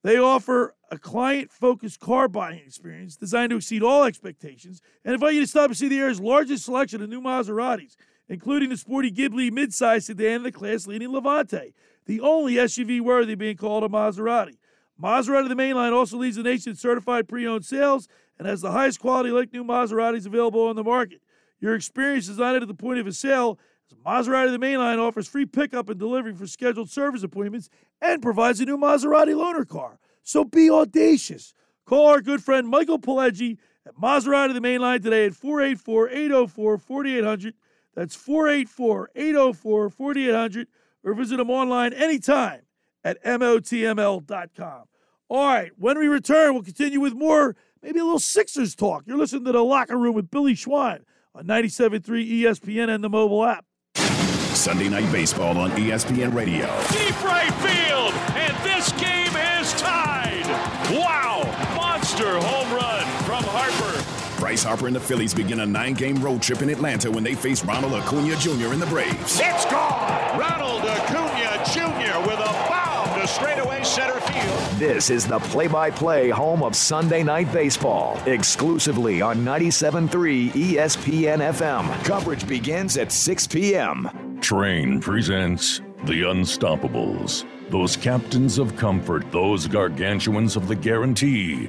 They offer a client focused car buying experience designed to exceed all expectations and invite you to stop and see the area's largest selection of new Maseratis, including the sporty Ghibli midsize sedan and the class leading Levante, the only SUV worthy being called a Maserati. Maserati the mainline also leads the nation in certified pre owned sales and has the highest quality like new Maseratis available on the market. Your experience is not at the point of a sale. As Maserati the mainline offers free pickup and delivery for scheduled service appointments and provides a new Maserati loaner car. So be audacious. Call our good friend Michael Pileggi at Maserati the mainline today at 484 804 4800. That's 484 804 4800. Or visit them online anytime at MOTML.com. All right, when we return, we'll continue with more, maybe a little Sixers talk. You're listening to The Locker Room with Billy Schweim on 97.3 ESPN and the mobile app. Sunday Night Baseball on ESPN Radio. Deep right Bryce Harper and the Phillies begin a nine game road trip in Atlanta when they face Ronald Acuna Jr. and the Braves. It's gone. Ronald Acuna Jr. with a bomb to straightaway center field. This is the play by play home of Sunday Night Baseball, exclusively on 97.3 ESPN FM. Coverage begins at 6 p.m. Trane presents The Unstoppables. Those captains of comfort, those gargantuans of the guarantee,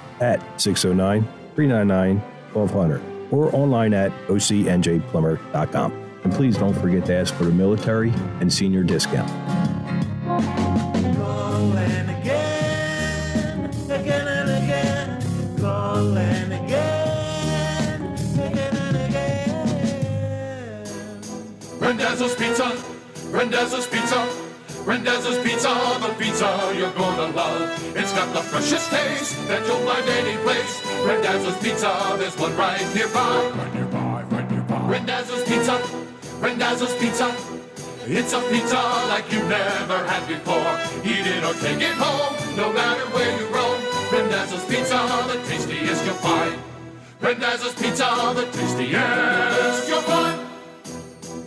at 609 399 1200 or online at ocnjplumber.com. And please don't forget to ask for the military and senior discount. Randazzo's Pizza, Randazzo's Pizza, Randazzo's Pizza, the pizza you're gonna love. It's got the freshest taste that you'll find any place. Randazzo's Pizza, there's one right nearby. Right nearby, right nearby. Randazzo's Pizza, Randazzo's Pizza. It's a pizza like you've never had before. Eat it or take it home, no matter where you roam. Randazzo's Pizza, the tastiest you'll find. Randazzo's Pizza, the tastiest you'll find.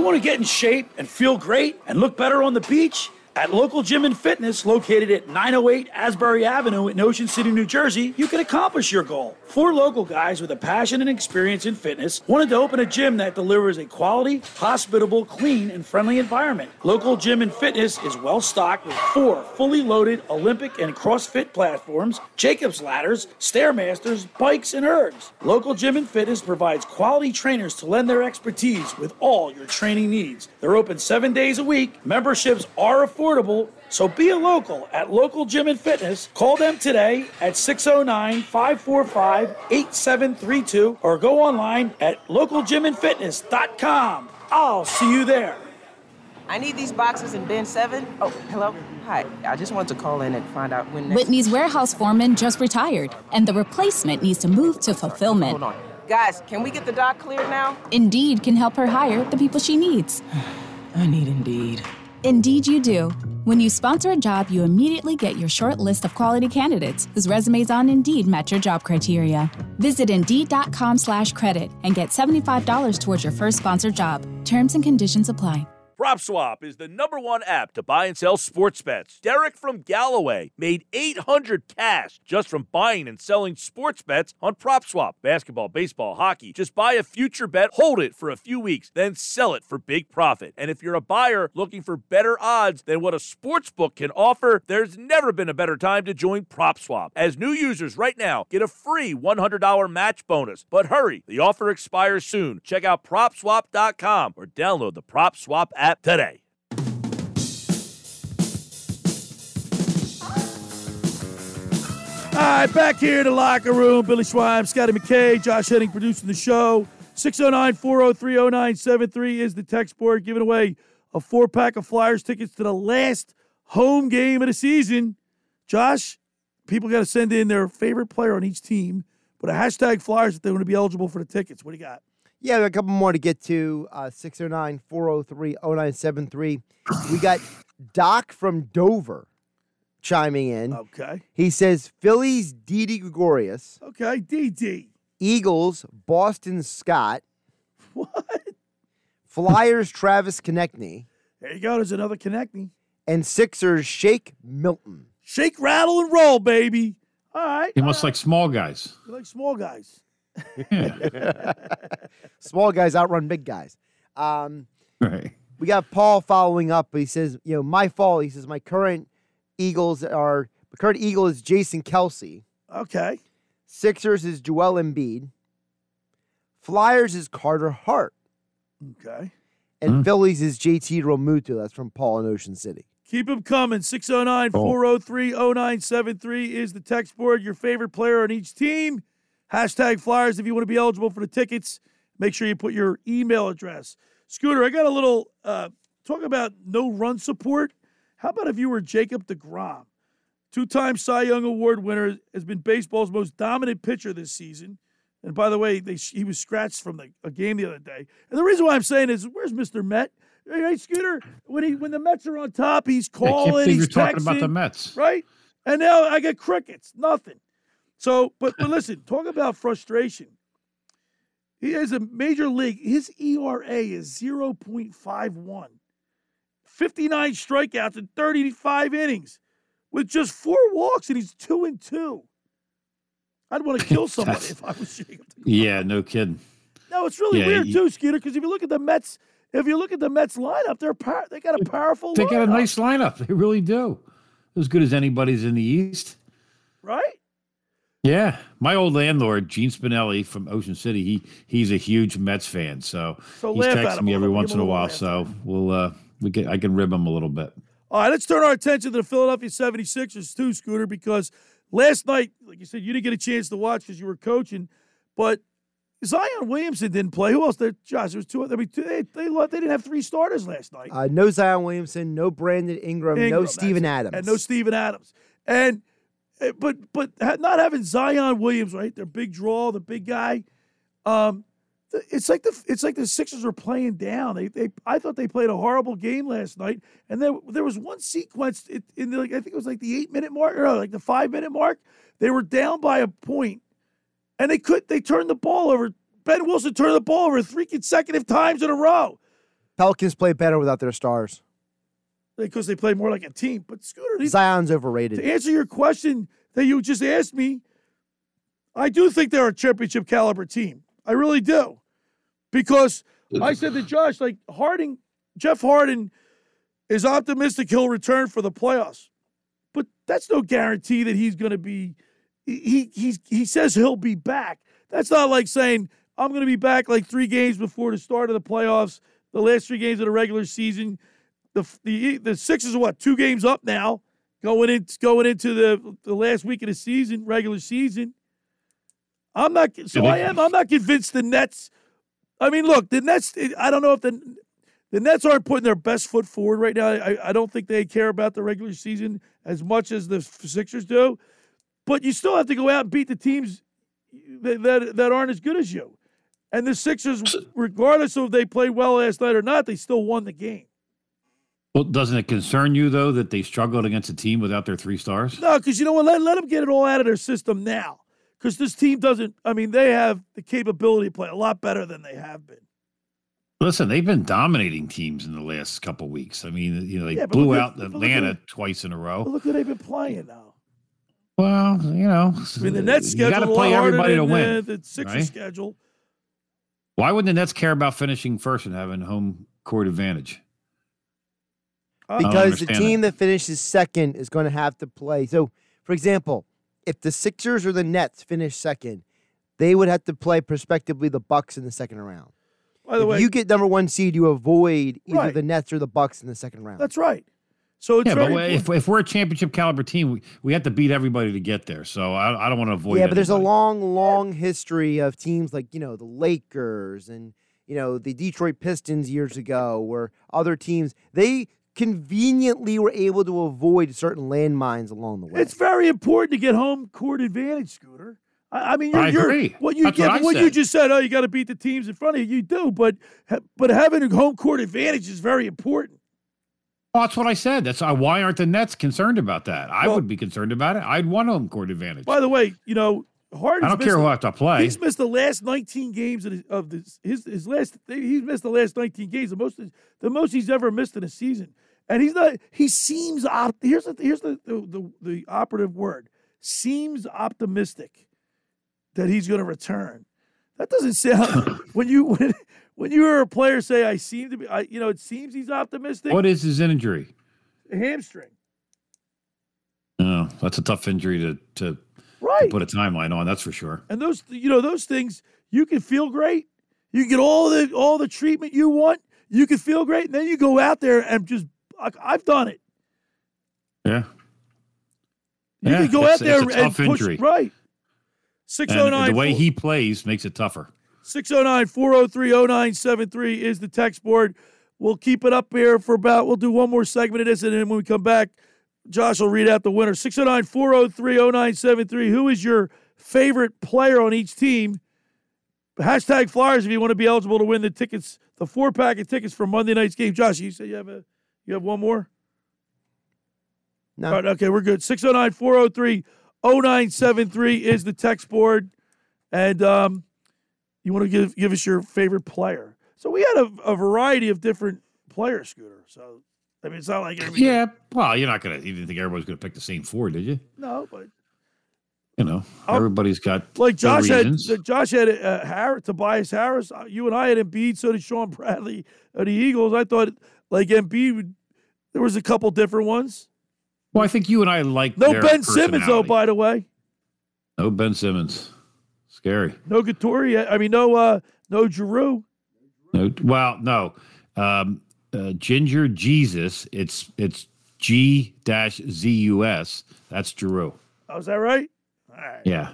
You want to get in shape and feel great and look better on the beach? At Local Gym and Fitness, located at 908 Asbury Avenue in Ocean City, New Jersey, you can accomplish your goal. Four local guys with a passion and experience in fitness wanted to open a gym that delivers a quality, hospitable, clean, and friendly environment. Local Gym and Fitness is well stocked with four fully loaded Olympic and CrossFit platforms, Jacob's ladders, Stairmasters, bikes, and ergs. Local Gym and Fitness provides quality trainers to lend their expertise with all your training needs. They're open seven days a week. Memberships are affordable. So be a local at Local Gym and Fitness. Call them today at 609 545 8732 or go online at localgymandfitness.com. I'll see you there. I need these boxes in bin seven. Oh, hello. Hi, I just wanted to call in and find out when next. Whitney's warehouse foreman just retired, and the replacement needs to move to fulfillment. Hold on. Guys, can we get the dock cleared now? Indeed can help her hire the people she needs. <sighs> I need Indeed. Indeed, you do. When you sponsor a job, you immediately get your short list of quality candidates whose resumes on Indeed match your job criteria. Visit Indeed.com slash credit and get $75 towards your first sponsored job. Terms and conditions apply. PropSwap is the number one app to buy and sell sports bets. Derek from Galloway made 800 cash just from buying and selling sports bets on PropSwap. Basketball, baseball, hockey. Just buy a future bet, hold it for a few weeks, then sell it for big profit. And if you're a buyer looking for better odds than what a sports book can offer, there's never been a better time to join PropSwap. As new users right now, get a free $100 match bonus. But hurry, the offer expires soon. Check out PropSwap.com or download the PropSwap app today. All right, back here in the locker room. Billy Schweim, Scotty McKay, Josh Henning producing the show. 609 403 0973 is the text board giving away a four pack of Flyers tickets to the last home game of the season. Josh, people got to send in their favorite player on each team, but a hashtag Flyers if they want to be eligible for the tickets. What do you got? Yeah, we got a couple more to get to. Uh, 609 403 0973. We got Doc from Dover chiming in. Okay. He says Phillies Didi Gregorius. Okay, DD. Eagles Boston Scott. <laughs> What? Flyers Travis Konecny. There you go. There's another Konecny. And Sixers Shake Milton. Shake, rattle, and roll, baby. All right. He must like small guys. You like small guys. <laughs> Small guys outrun big guys. Um, Right. we got Paul following up. He says, you know, my fault. He says, my current Eagles are, my current Eagle is Jason Kelce. Okay. Sixers is Joel Embiid. Flyers is Carter Hart. Okay. And Phillies is JT Realmuto. That's from Paul in Ocean City. Keep them coming. 609 403 0973 is the text board. Your favorite player on each team. Hashtag Flyers if you want to be eligible for the tickets. Make sure you put your email address. Scooter, I got a little uh, talk about no run support. How about if you were Jacob DeGrom? Two time Cy Young Award winner, has been baseball's most dominant pitcher this season. And by the way, they, he was scratched from the, a game the other day. And the reason why I'm saying is, where's Mr. Met? Right, Scooter? When he when the Mets are on top, he's Yeah, I can't calling. he's you're talking about texting, the Mets. right? And now I get crickets, nothing. So, but but listen, talk about frustration. He has a major league. His ERA is 0.51. 59 strikeouts in 35 innings with just four walks, and he's two and two. I'd want to kill <laughs> somebody if I was Jacob. Yeah, no kidding. No, it's really Yeah, weird too, Skeeter. Because if you look at the Mets, if you look at the Mets lineup, they're power, they got a powerful. They got a nice lineup. They really do. As good as anybody's in the East. right? Yeah, my old landlord Gene Spinelli from Ocean City. He he's a huge Mets fan, so, So he's texting me every little, once in a a while. little So we'll uh we get I can rib him a little bit. All right, let's turn our attention to the Philadelphia 76ers too, Scooter, because last night, like you said, you didn't get a chance to watch because you were coaching, but Zion Williamson didn't play. Who else? There, Josh, there was two. I mean, two- they, they they didn't have three starters last night. Uh, no Zion Williamson, no Brandon Ingram, no Ingram, Steven that's. Adams. and no Steven Adams, and but but not having Zion Williams, right? Their big draw, the big guy. Um, it's like the it's like the Sixers were playing down. They they I thought they played a horrible game last night, and then there was one sequence in the like, I think it was like the eight minute mark or like the five minute mark. They were down by a point, and they could they turned the ball over. Ben Wilson turned the ball over three consecutive times in a row Pelicans play better without their stars. Because they play more like a team. But Scooter, these Zion's overrated. to answer your question that you just asked me, I do think they're a championship caliber team. I really do. Because I said to Josh, like Harding, Jeff Harden is optimistic he'll return for the playoffs. But that's no guarantee that he's going to be he he's he says he'll be back. That's not like saying I'm going to be back like 3 games before the start of the playoffs, the last 3 games of the regular season. The the the Sixers are what? 2 games up now going in going into the the last week of the season, regular season. I'm not so I am I'm not convinced the Nets I mean, look, the Nets I don't know if the the Nets aren't putting their best foot forward right now. I, I don't think they care about the regular season as much as the Sixers do. But you still have to go out and beat the teams that, that, that aren't as good as you. And the Sixers, regardless of if they played well last night or not, they still won the game. Well, doesn't it concern you though that they struggled against a team without their three stars? No, because you know what? Let, let them get it all out of their system now. Because this team doesn't, I mean, they have the capability to play a lot better than they have been. Listen, they've been dominating teams in the last couple weeks. I mean, you know, they Yeah, blew at- out Atlanta at- twice in a But row. look who they've been playing now. Well, you know, I mean, the Nets you got schedule to play everybody to win. the, the Sixers right? schedule. Why wouldn't the Nets care about finishing first and having home court advantage? I don't because the understand team that finishes second is going to have to play. So, for example, if the Sixers or the Nets finish second, they would have to play prospectively the Bucks in the second round. By the if way, you get number one seed, you avoid either Right. the Nets or the Bucks in the second round. That's right. So it's yeah, but if, if we're a championship caliber team, we, we have to beat everybody to get there. So I, I don't want to avoid. yeah, but there's a long, long history of teams like you know the Lakers and you know the Detroit Pistons years ago, where other teams they conveniently we were able to avoid certain landmines along the way. It's very important to get home court advantage, Scooter. I, I mean, you're, I you're- agree. what you That's yeah, what what you just said. Oh, you got to beat the teams in front of you. You do, but but having a home court advantage is very important. Well, that's what I said. That's uh, why aren't the Nets concerned about that? I Well- would be concerned about it. I'd want home court advantage. By the way, you know Harden's I don't care the- who I have to play. He's missed the last 19 games of, his, of this, his his last. He's missed the last 19 games. The most the most he's ever missed in a season. And he's not. He seems op. Here's the here's the the, the, the operative word. Seems optimistic that he's going to return. That doesn't sound <laughs> when you when when you hear a player say, "I seem to be," I, you know, it seems he's optimistic. What is his injury? A hamstring. Oh, that's a tough injury to to, to Right. put a timeline on. That's for sure. And those, you know, those things, you can feel great. You get all the all the treatment you want. You can feel great, and then you go out there and just. I- I've done it. Yeah. You Yeah, can go out there and push injury. right. Six And oh nine. the way he plays makes it tougher. 609 403 0973 is the text board. We'll keep it up here for about, we'll do one more segment of this, and then when we come back, Josh will read out the winner. 609 403 0973. Who is your favorite player on each team? Hashtag Flyers if you want to be eligible to win the tickets, the four pack of tickets for Monday night's game. Josh, you say you have a you have one more? No. All right, okay, we're good. 609 403 0973 is the text board. And um, you want to give give us your favorite player. So we had a, a variety of different players, Scooter. So I mean, it's not like every Yeah. Well, you're not gonna. You didn't think everybody's gonna pick the same four, did you? no, but You know, everybody's got like their Josh had. Josh had uh, Harris, Tobias Harris. Uh, You and I had Embiid. So did Shaun Bradley of the Eagles. I thought like Embiid. Would, there was a couple different ones. Well, I think you and I like No Ben Simmons though. By the way, No Ben Simmons. Scary. no Gattori. I mean, no uh, no Giroux. No. Well, no. Um, uh, Ginger Jesus. It's it's G dash Z U S. That's Giroux. Oh, is that right? All right. Yeah.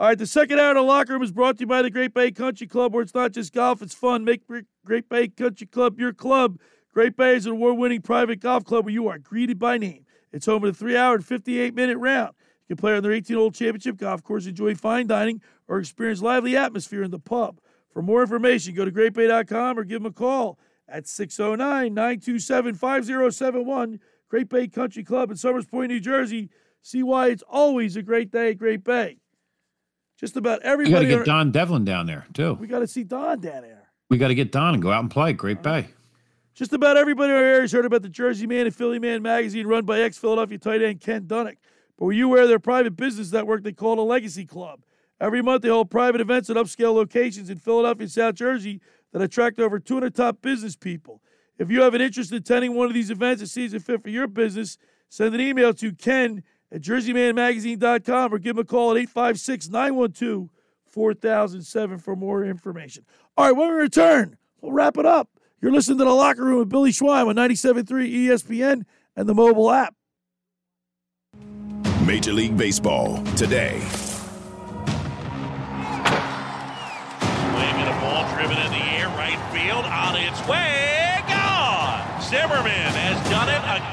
All right, the second hour of the locker room is brought to you by the Great Bay Country Club, where it's not just golf, it's fun. Make Great Bay Country Club your club. Great Bay is an award winning private golf club where you are greeted by name. It's home to the three hour and 58 minute round. You can play on their 18 hole championship golf course, enjoy fine dining, or experience lively atmosphere in the pub. For more information, go to greatbay.com or give them a call at 609 927 5071. Great Bay Country Club in Somers Point, New Jersey. See why it's always a great day at Great Bay. Just about everybody. We got to get on- Don Devlin down there too. we got to see Don down there. We got to get Don and go out and play. Great Bay. Just about everybody in our area has heard about the Jersey Man and Philly Man magazine run by ex Philadelphia tight end Ken Dunek. But were you aware of their private business network they call the Legacy Club? Every month they hold private events at upscale locations in Philadelphia and South Jersey that attract over 200 top business people. If you have an interest in attending one of these events that seems fit for your business, send an email to ken at jerseymanmagazine.com or give him a call at 856 912 4007 for more information. All right, when we return, we'll wrap it up. You're listening to The Locker Room with Billy Schweim on 97.3 ESPN and the mobile app. Major League Baseball today. Swing and a ball driven in the air, right field, on its way. gone! Zimmerman has done it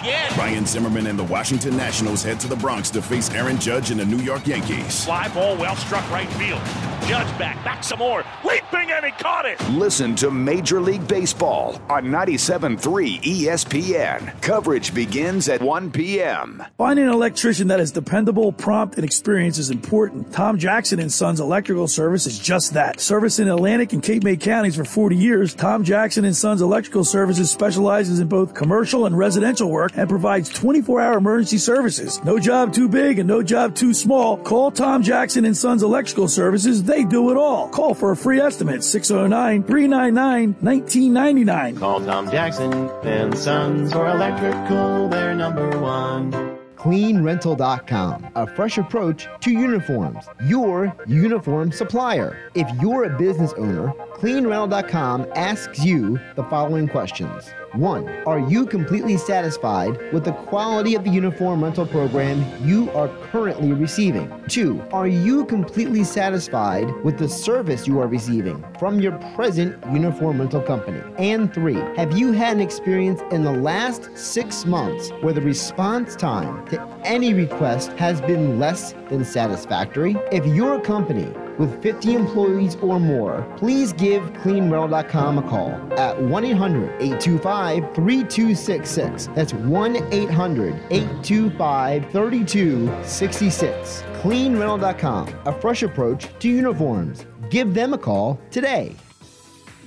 again. Ryan Zimmerman and the Washington Nationals head to the Bronx to face Aaron Judge and the New York Yankees. Fly ball well struck right field. Judge back, back some more. Leaping and he caught it. Listen to Major League Baseball on 97.3 ESPN. Coverage begins at 1 p.m. Finding an electrician that is dependable, prompt, and experienced is important. Tom Jackson and Sons Electrical Service is just that. Service in Atlantic and Cape May counties for 40 years, Tom Jackson and Sons Electrical Services specializes in both commercial and residential work and provides 24-hour emergency services. No job too big and no job too small. Call Tom Jackson and Sons Electrical Services. They do it all. Call for a free estimate 609-399-1999. Call Tom Jackson and Sons for electrical, they're number one. CleanRental.com, a fresh approach to uniforms. Your uniform supplier. If you're a business owner, CleanRental.com asks you the following questions. One, are you completely satisfied with the quality of the uniform rental program you are currently receiving? Two, are you completely satisfied with the service you are receiving from your present uniform rental company? And three, have you had an experience in the last six months where the response time to any request has been less than satisfactory? If your company with 50 employees or more, please give cleanrental.com a call at 1 800 825 3266. That's 1 800 825 3266. Cleanrental.com, a fresh approach to uniforms. Give them a call today.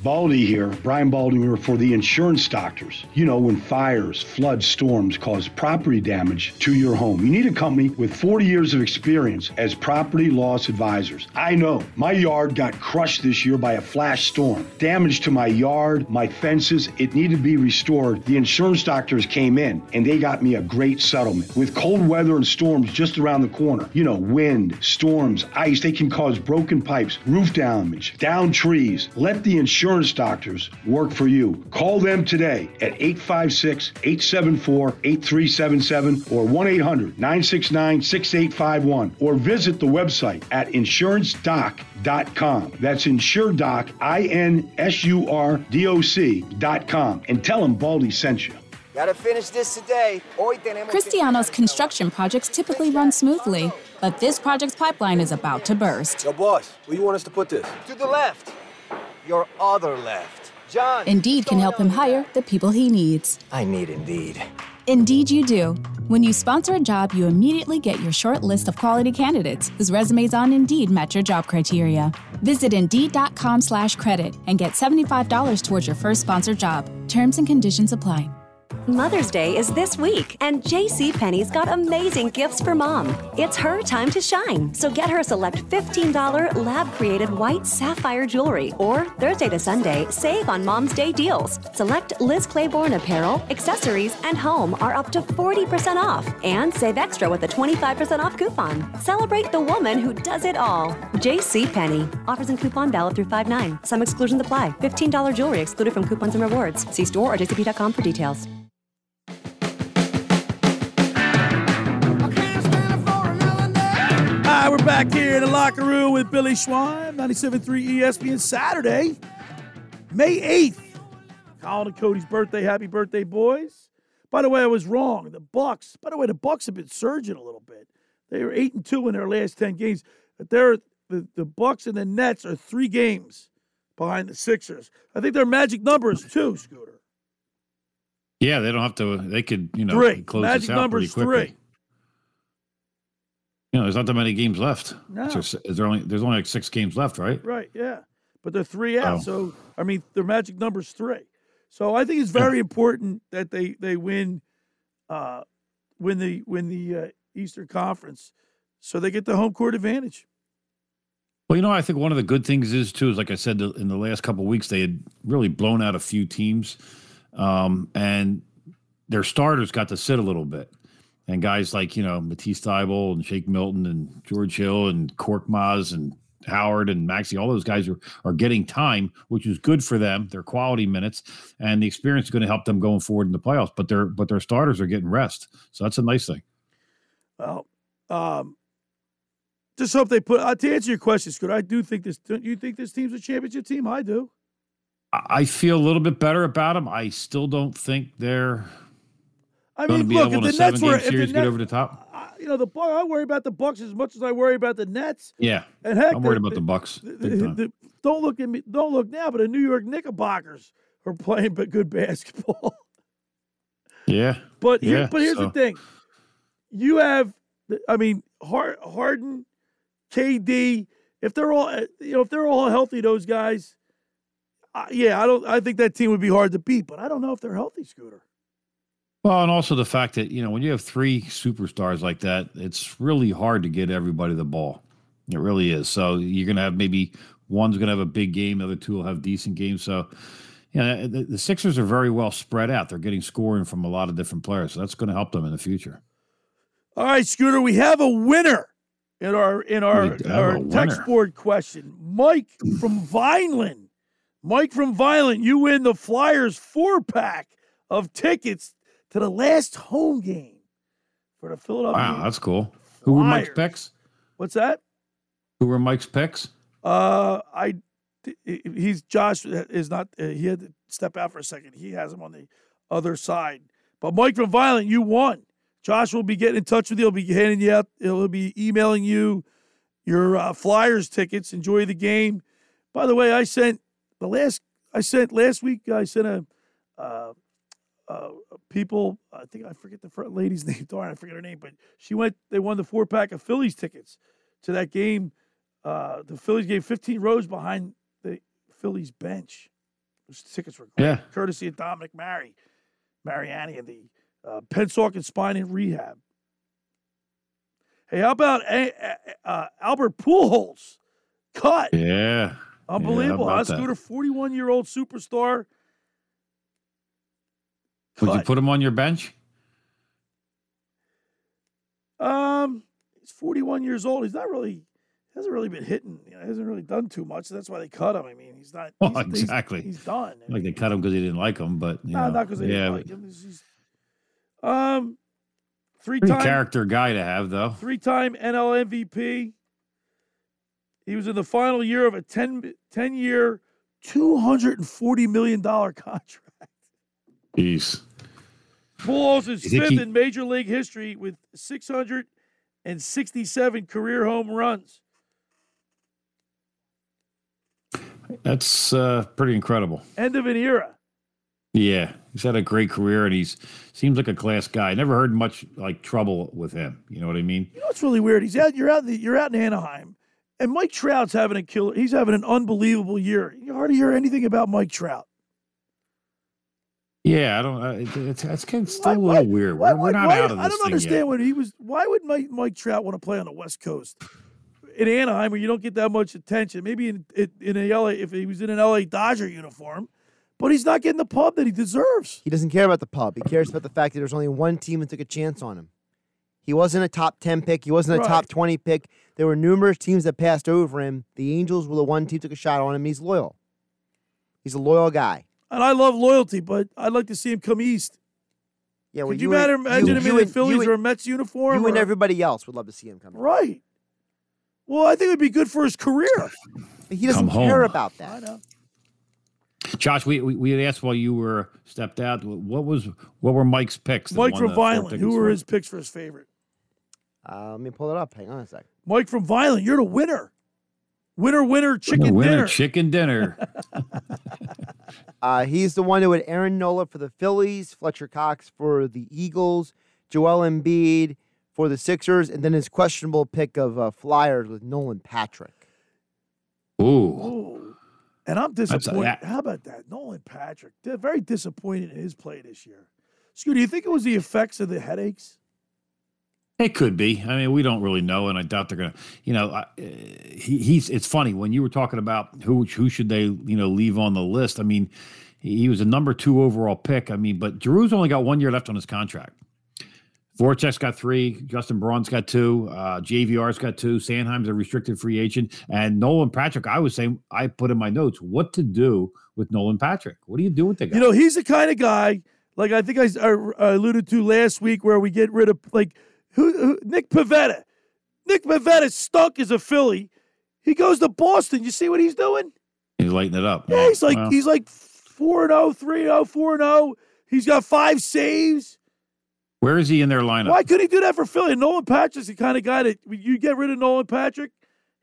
Baldy here, Brian Baldy here for the insurance doctors. You know, when fires, floods, storms cause property damage to your home, you need a company with 40 years of experience as property loss advisors. I know my yard got crushed this year by a flash storm. Damage to my yard, my fences, it needed to be restored. The insurance doctors came in and they got me a great settlement. With cold weather and storms just around the corner, you know, wind, storms, ice, they can cause broken pipes, roof damage, down trees. Let the insurance doctors work for you. Call them today at 856 874 8377 or 1 800 969 6851 or visit the website at insurancedoc.com. That's insuredoc, I N S U R D O C.com. And tell them Baldy sent you. Gotta finish this today. Hoy tenemos Cristiano's construction projects typically run smoothly, but this project's pipeline is about to burst. Yo, boss, where you want us to put this? To the left. Your other left. John. Indeed can help him hire the people he needs. I need Indeed. Indeed, you do. When you sponsor a job, you immediately get your short list of quality candidates whose resumes on Indeed match your job criteria. Visit Indeed.com slash credit and get $75 towards your first sponsored job. Terms and conditions apply. Mother's Day is this week, and JCPenney's got amazing gifts for mom. It's her time to shine, so get her select $15 lab created white sapphire jewelry. Or Thursday to Sunday, save on Mom's Day deals. Select Liz Claiborne apparel, accessories, and home are up to 40% off, and save extra with a 25% off coupon. Celebrate the woman who does it all. JCPenney. Offers and coupon valid through 5 9. Some exclusions apply. $15 jewelry excluded from coupons and rewards. See store or jcp.com for details. Hi, we're back here in the locker room with Billy Schweim, 97.3 ESPN Saturday, May 8th. Colin and Cody's birthday. Happy birthday, boys. By the way, I was wrong. The Bucks, by the way, the Bucks have been surging a little bit. They were 8 and 2 in their last 10 games. But they're the, the Bucks and the Nets are three games behind the Sixers. I think their magic numbers too, Scooter. Yeah, they don't have to. They could, you know, Three. close Magic this out pretty numbers quickly. three. You know, there's not that many games left. No. Is there only there's only like six games left, right? Right, yeah. But they're three out. Oh. So I mean their magic number's three. So I think it's very important that they they win uh win the win the uh, Eastern Conference so they get the home court advantage. Well, you know, I think one of the good things is too is like I said in the last couple of weeks they had really blown out a few teams, um, and their starters got to sit a little bit, and guys like you know Matisse Thybulle and Shake Milton and George Hill and Korkmaz and Howard and Maxey, all those guys are are getting time, which is good for them. Their quality minutes and the experience is going to help them going forward in the playoffs. But their but their starters are getting rest, so that's a nice thing. Well, um just hope they put uh, to answer your question, Scott. I do think this. Don't you think this team's a championship team? I do. I feel a little bit better about them. I still don't think they're I mean, look, if the Nets were, if the series get over the top. you know, the I worry about the Bucks as much as I worry about the Nets. Yeah, And heck, I'm worried the- about the Bucks. the- don't look at me. Don't look now, but the New York Knickerbockers are playing but good <laughs> basketball. yeah, But here, yeah, but here's so- the thing: you have, I mean, Har- Harden, KD. If they're all, uh, you know, if they're all healthy, those guys, uh, yeah, I don't. I think that team would be hard to beat. But I don't know if they're healthy, Scooter. Well, and also the fact that you know when you have three superstars like that, it's really hard to get everybody the ball. It really is. So you're going to have maybe one's going to have a big game, the other two will have decent games. So, you know, the, the Sixers are very well spread out. They're getting scoring from a lot of different players, so that's going to help them in the future. All right, Scooter, we have a winner in our in our, our text board question. Mike from Vineland. Mike from Vineland, you win the Flyers four pack of tickets to the last home game for the Philadelphia. Wow, that's cool. Who were Mike's Flyers. picks? What's that? Who were Mike's picks? Uh, I he's Josh is not. Uh, he had to step out for a second. He has him on the other side. But Mike from Vineland, you won. Josh will be getting in touch with you. He'll be handing you out. He'll be emailing you your uh, Flyers tickets. Enjoy the game. By the way, I sent the last. I sent last week. I sent a. Uh, uh, people, I think I forget the front lady's <laughs> name. Darn, I forget her name, but she went. They won the four pack of Phillies tickets to that game. Uh, the Phillies gave 15 rows behind the Phillies bench. Those tickets were great. Yeah. courtesy of Dominic Mary, Mariani, and the uh, and Spine and Rehab. Hey, how about uh, uh, Albert Pujols? Cut. Yeah. Unbelievable. Yeah? Scooter, 41 year old superstar. Would you put him on your bench? Um, he's 41 years old. He's not really, hasn't really been hitting. You know, hasn't really done too much. That's why they cut him. I mean, he's not. Well, he's- he's- exactly. He's, done. Like they cut him because they didn't like him, but know, not because they yeah, didn't like him. He's- he's- um, three time character guy to have though. three time NL MVP. He was in the final year of a 10, 10 year, $240 million <laughs> contract. Jeez. Pujols is fifth he- in Major League history with 667 career home runs. That's uh, pretty incredible. End of an era. Yeah, he's had a great career, and he's seems like a class guy. I never heard much like trouble with him. You know what I mean? You know what's really weird? He's out. You're out. The, you're out in Anaheim, and Mike Trout's having a killer. He's having an unbelievable year. You hardly hear anything about Mike Trout. Yeah, I don't. Uh, it, it's it's kind of still a little weird. We're, we're not Why- out of this I don't thing understand yet. when he was. Why would Mike, Mike Trout want to play on the West Coast in Anaheim, where you don't get that much attention? Maybe in in, in a LA, if he was in an LA Dodger uniform, but he's not getting the pub that he deserves. He doesn't care about the pub. He cares about the fact that there's only one team that took a chance on him. He wasn't a top 10 pick. He wasn't a Right. top 20 pick. There were numerous teams that passed over him. The Angels were the one team that took a shot on him. He's loyal. He's a loyal guy. And I love loyalty, but I'd like to see him come east. Yeah, well, Could you, and- imagine you- him you in the and- Phillies and- or a Mets uniform? You and everybody else would love to see him come. Right. Well, I think it'd be good for his career. He doesn't Come care home. about that. I know. Josh, we, we we asked while you were stepped out. What was what were Mike's picks? Mike from Vineland. Who were his picks for his favorite? Uh, let me pull it up. Hang on a sec. Mike from Vineland. You're the winner. Winner, winner, chicken dinner. winner dinner. chicken dinner? <laughs> Uh, he's the one who had Aaron Nola for the Phillies, Fletcher Cox for the Eagles, Joel Embiid for the Sixers, and then his questionable pick of uh, Flyers with Nolan Patrick. Ooh, Ooh. And I'm That's a- disappointed. How about that? Nolan Patrick. They're very disappointed in his play this year. Scoo, do you think it was the effects of the headaches? It could be. I mean, we don't really know, and I doubt they're gonna. You know, I, uh, he, he's. It's funny when you were talking about who who should they you know leave on the list. I mean, he, was a number two overall pick. I mean, but Drew's only got one year left on his contract. Voracek's got three. Justin Braun's got two. Uh, JVR's got two. Sanheim's a restricted free agent. And Nolan Patrick, I was saying, I put in my notes what to do with Nolan Patrick. What do you do with the guy? You know, he's the kind of guy, like I think I alluded to last week, where we get rid of, like, who, who Nick Pivetta. Nick Pivetta stunk as a Philly. He goes to Boston. You see what he's doing? He's lighting it up. Yeah, he's like Well, he's like 4 0, 3 0, 4 0. He's got five saves. where is he in their lineup? Why couldn't he do that for Philly? Nolan Patrick's the kind of guy that you get rid of Nolan Patrick,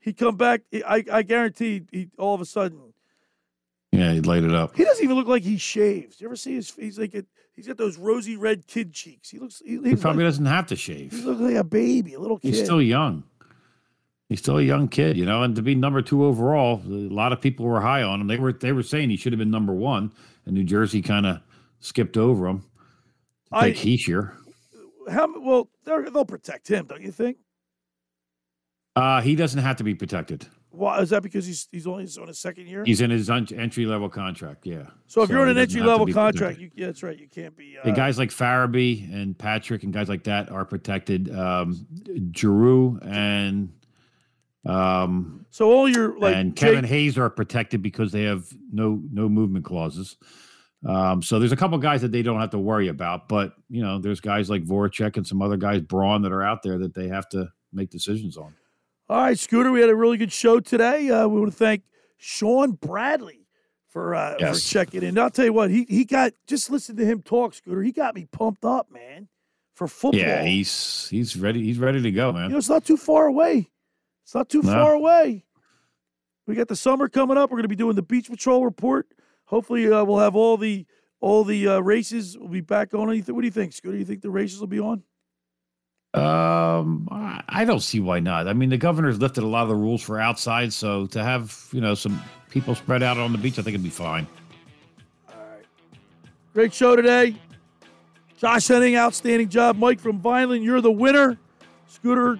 he come back. I, I guarantee he all of a sudden Yeah, he'd light it up. he doesn't even look like he shaves. You ever see his? He's like a, he's got those rosy red kid cheeks. He looks. He, He probably like, doesn't have to shave. he looks like a baby, a little kid. He's still young. He's still a young kid, you know, and to be number two overall, a lot of people were high on him. They were they were saying he should have been number one, and New Jersey kind of skipped over him to I- take Hischier. How well they'll protect him, don't you think? Uh, he doesn't have to be protected. Why is that? Because he's he's only on his second year. He's in his entry level contract. Yeah. so if you're on an entry level contract, you, yeah, that's right. You can't be. Uh, And guys like Farabee and Patrick and guys like that are protected. Um, Giroux and um, so all your like and Jake- Kevin Hayes are protected because they have no no movement clauses. Um, so there's a couple guys that they don't have to worry about, but you know, there's guys like Voracek and some other guys, Braun, that are out there that they have to make decisions on. All right, Scooter, we had a really good show today. Uh, we want to thank Shaun Bradley for uh, for checking in. I'll tell you what, he he got just listen to him talk, Scooter. He got me pumped up, man, for football. Yeah, he's he's ready. He's ready to go, man. you know, it's not too far away. It's not too No. far away. We got the summer coming up. We're going to be doing the Beach Patrol report. Hopefully, uh, we'll have all the all the uh, races. will be back on. Anything? What do you think, Scooter? You think the races will be on? Um, I don't see why not. I mean, the governor's lifted a lot of the rules for outside, so to have you know some people spread out on the beach, I think it'd be fine. All right, Great show today. Josh Henning, outstanding job. Mike from Vineland, you're the winner. Scooter,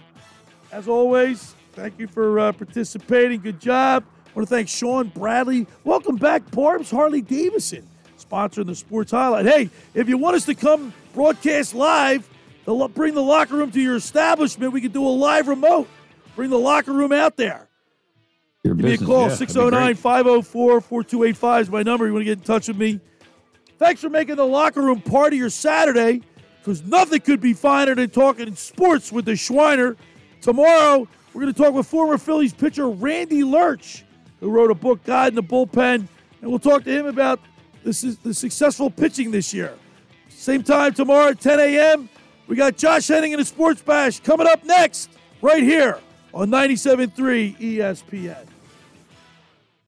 as always, thank you for uh, participating. Good job. I want to thank Shaun Bradley. Welcome back, Barb's Harley Davidson, sponsoring the Sports Highlight. Hey, if you want us to come broadcast live, the, bring the locker room to your establishment. We could do a live remote. Bring the locker room out there. Your Give me a call, yeah, that'd be 609 great. 504 4285 is my number. You want to get in touch with me? Thanks for making the locker room part of your Saturday because nothing could be finer than talking sports with the Schweiner. Tomorrow, we're going to talk with former Phillies pitcher Randy Lerch, who wrote a book, God in the Bullpen, and we'll talk to him about this is the successful pitching this year. Same time tomorrow at 10 a.m. We got Josh Henning in the Sports Bash coming up next, right here on 97.3 ESPN.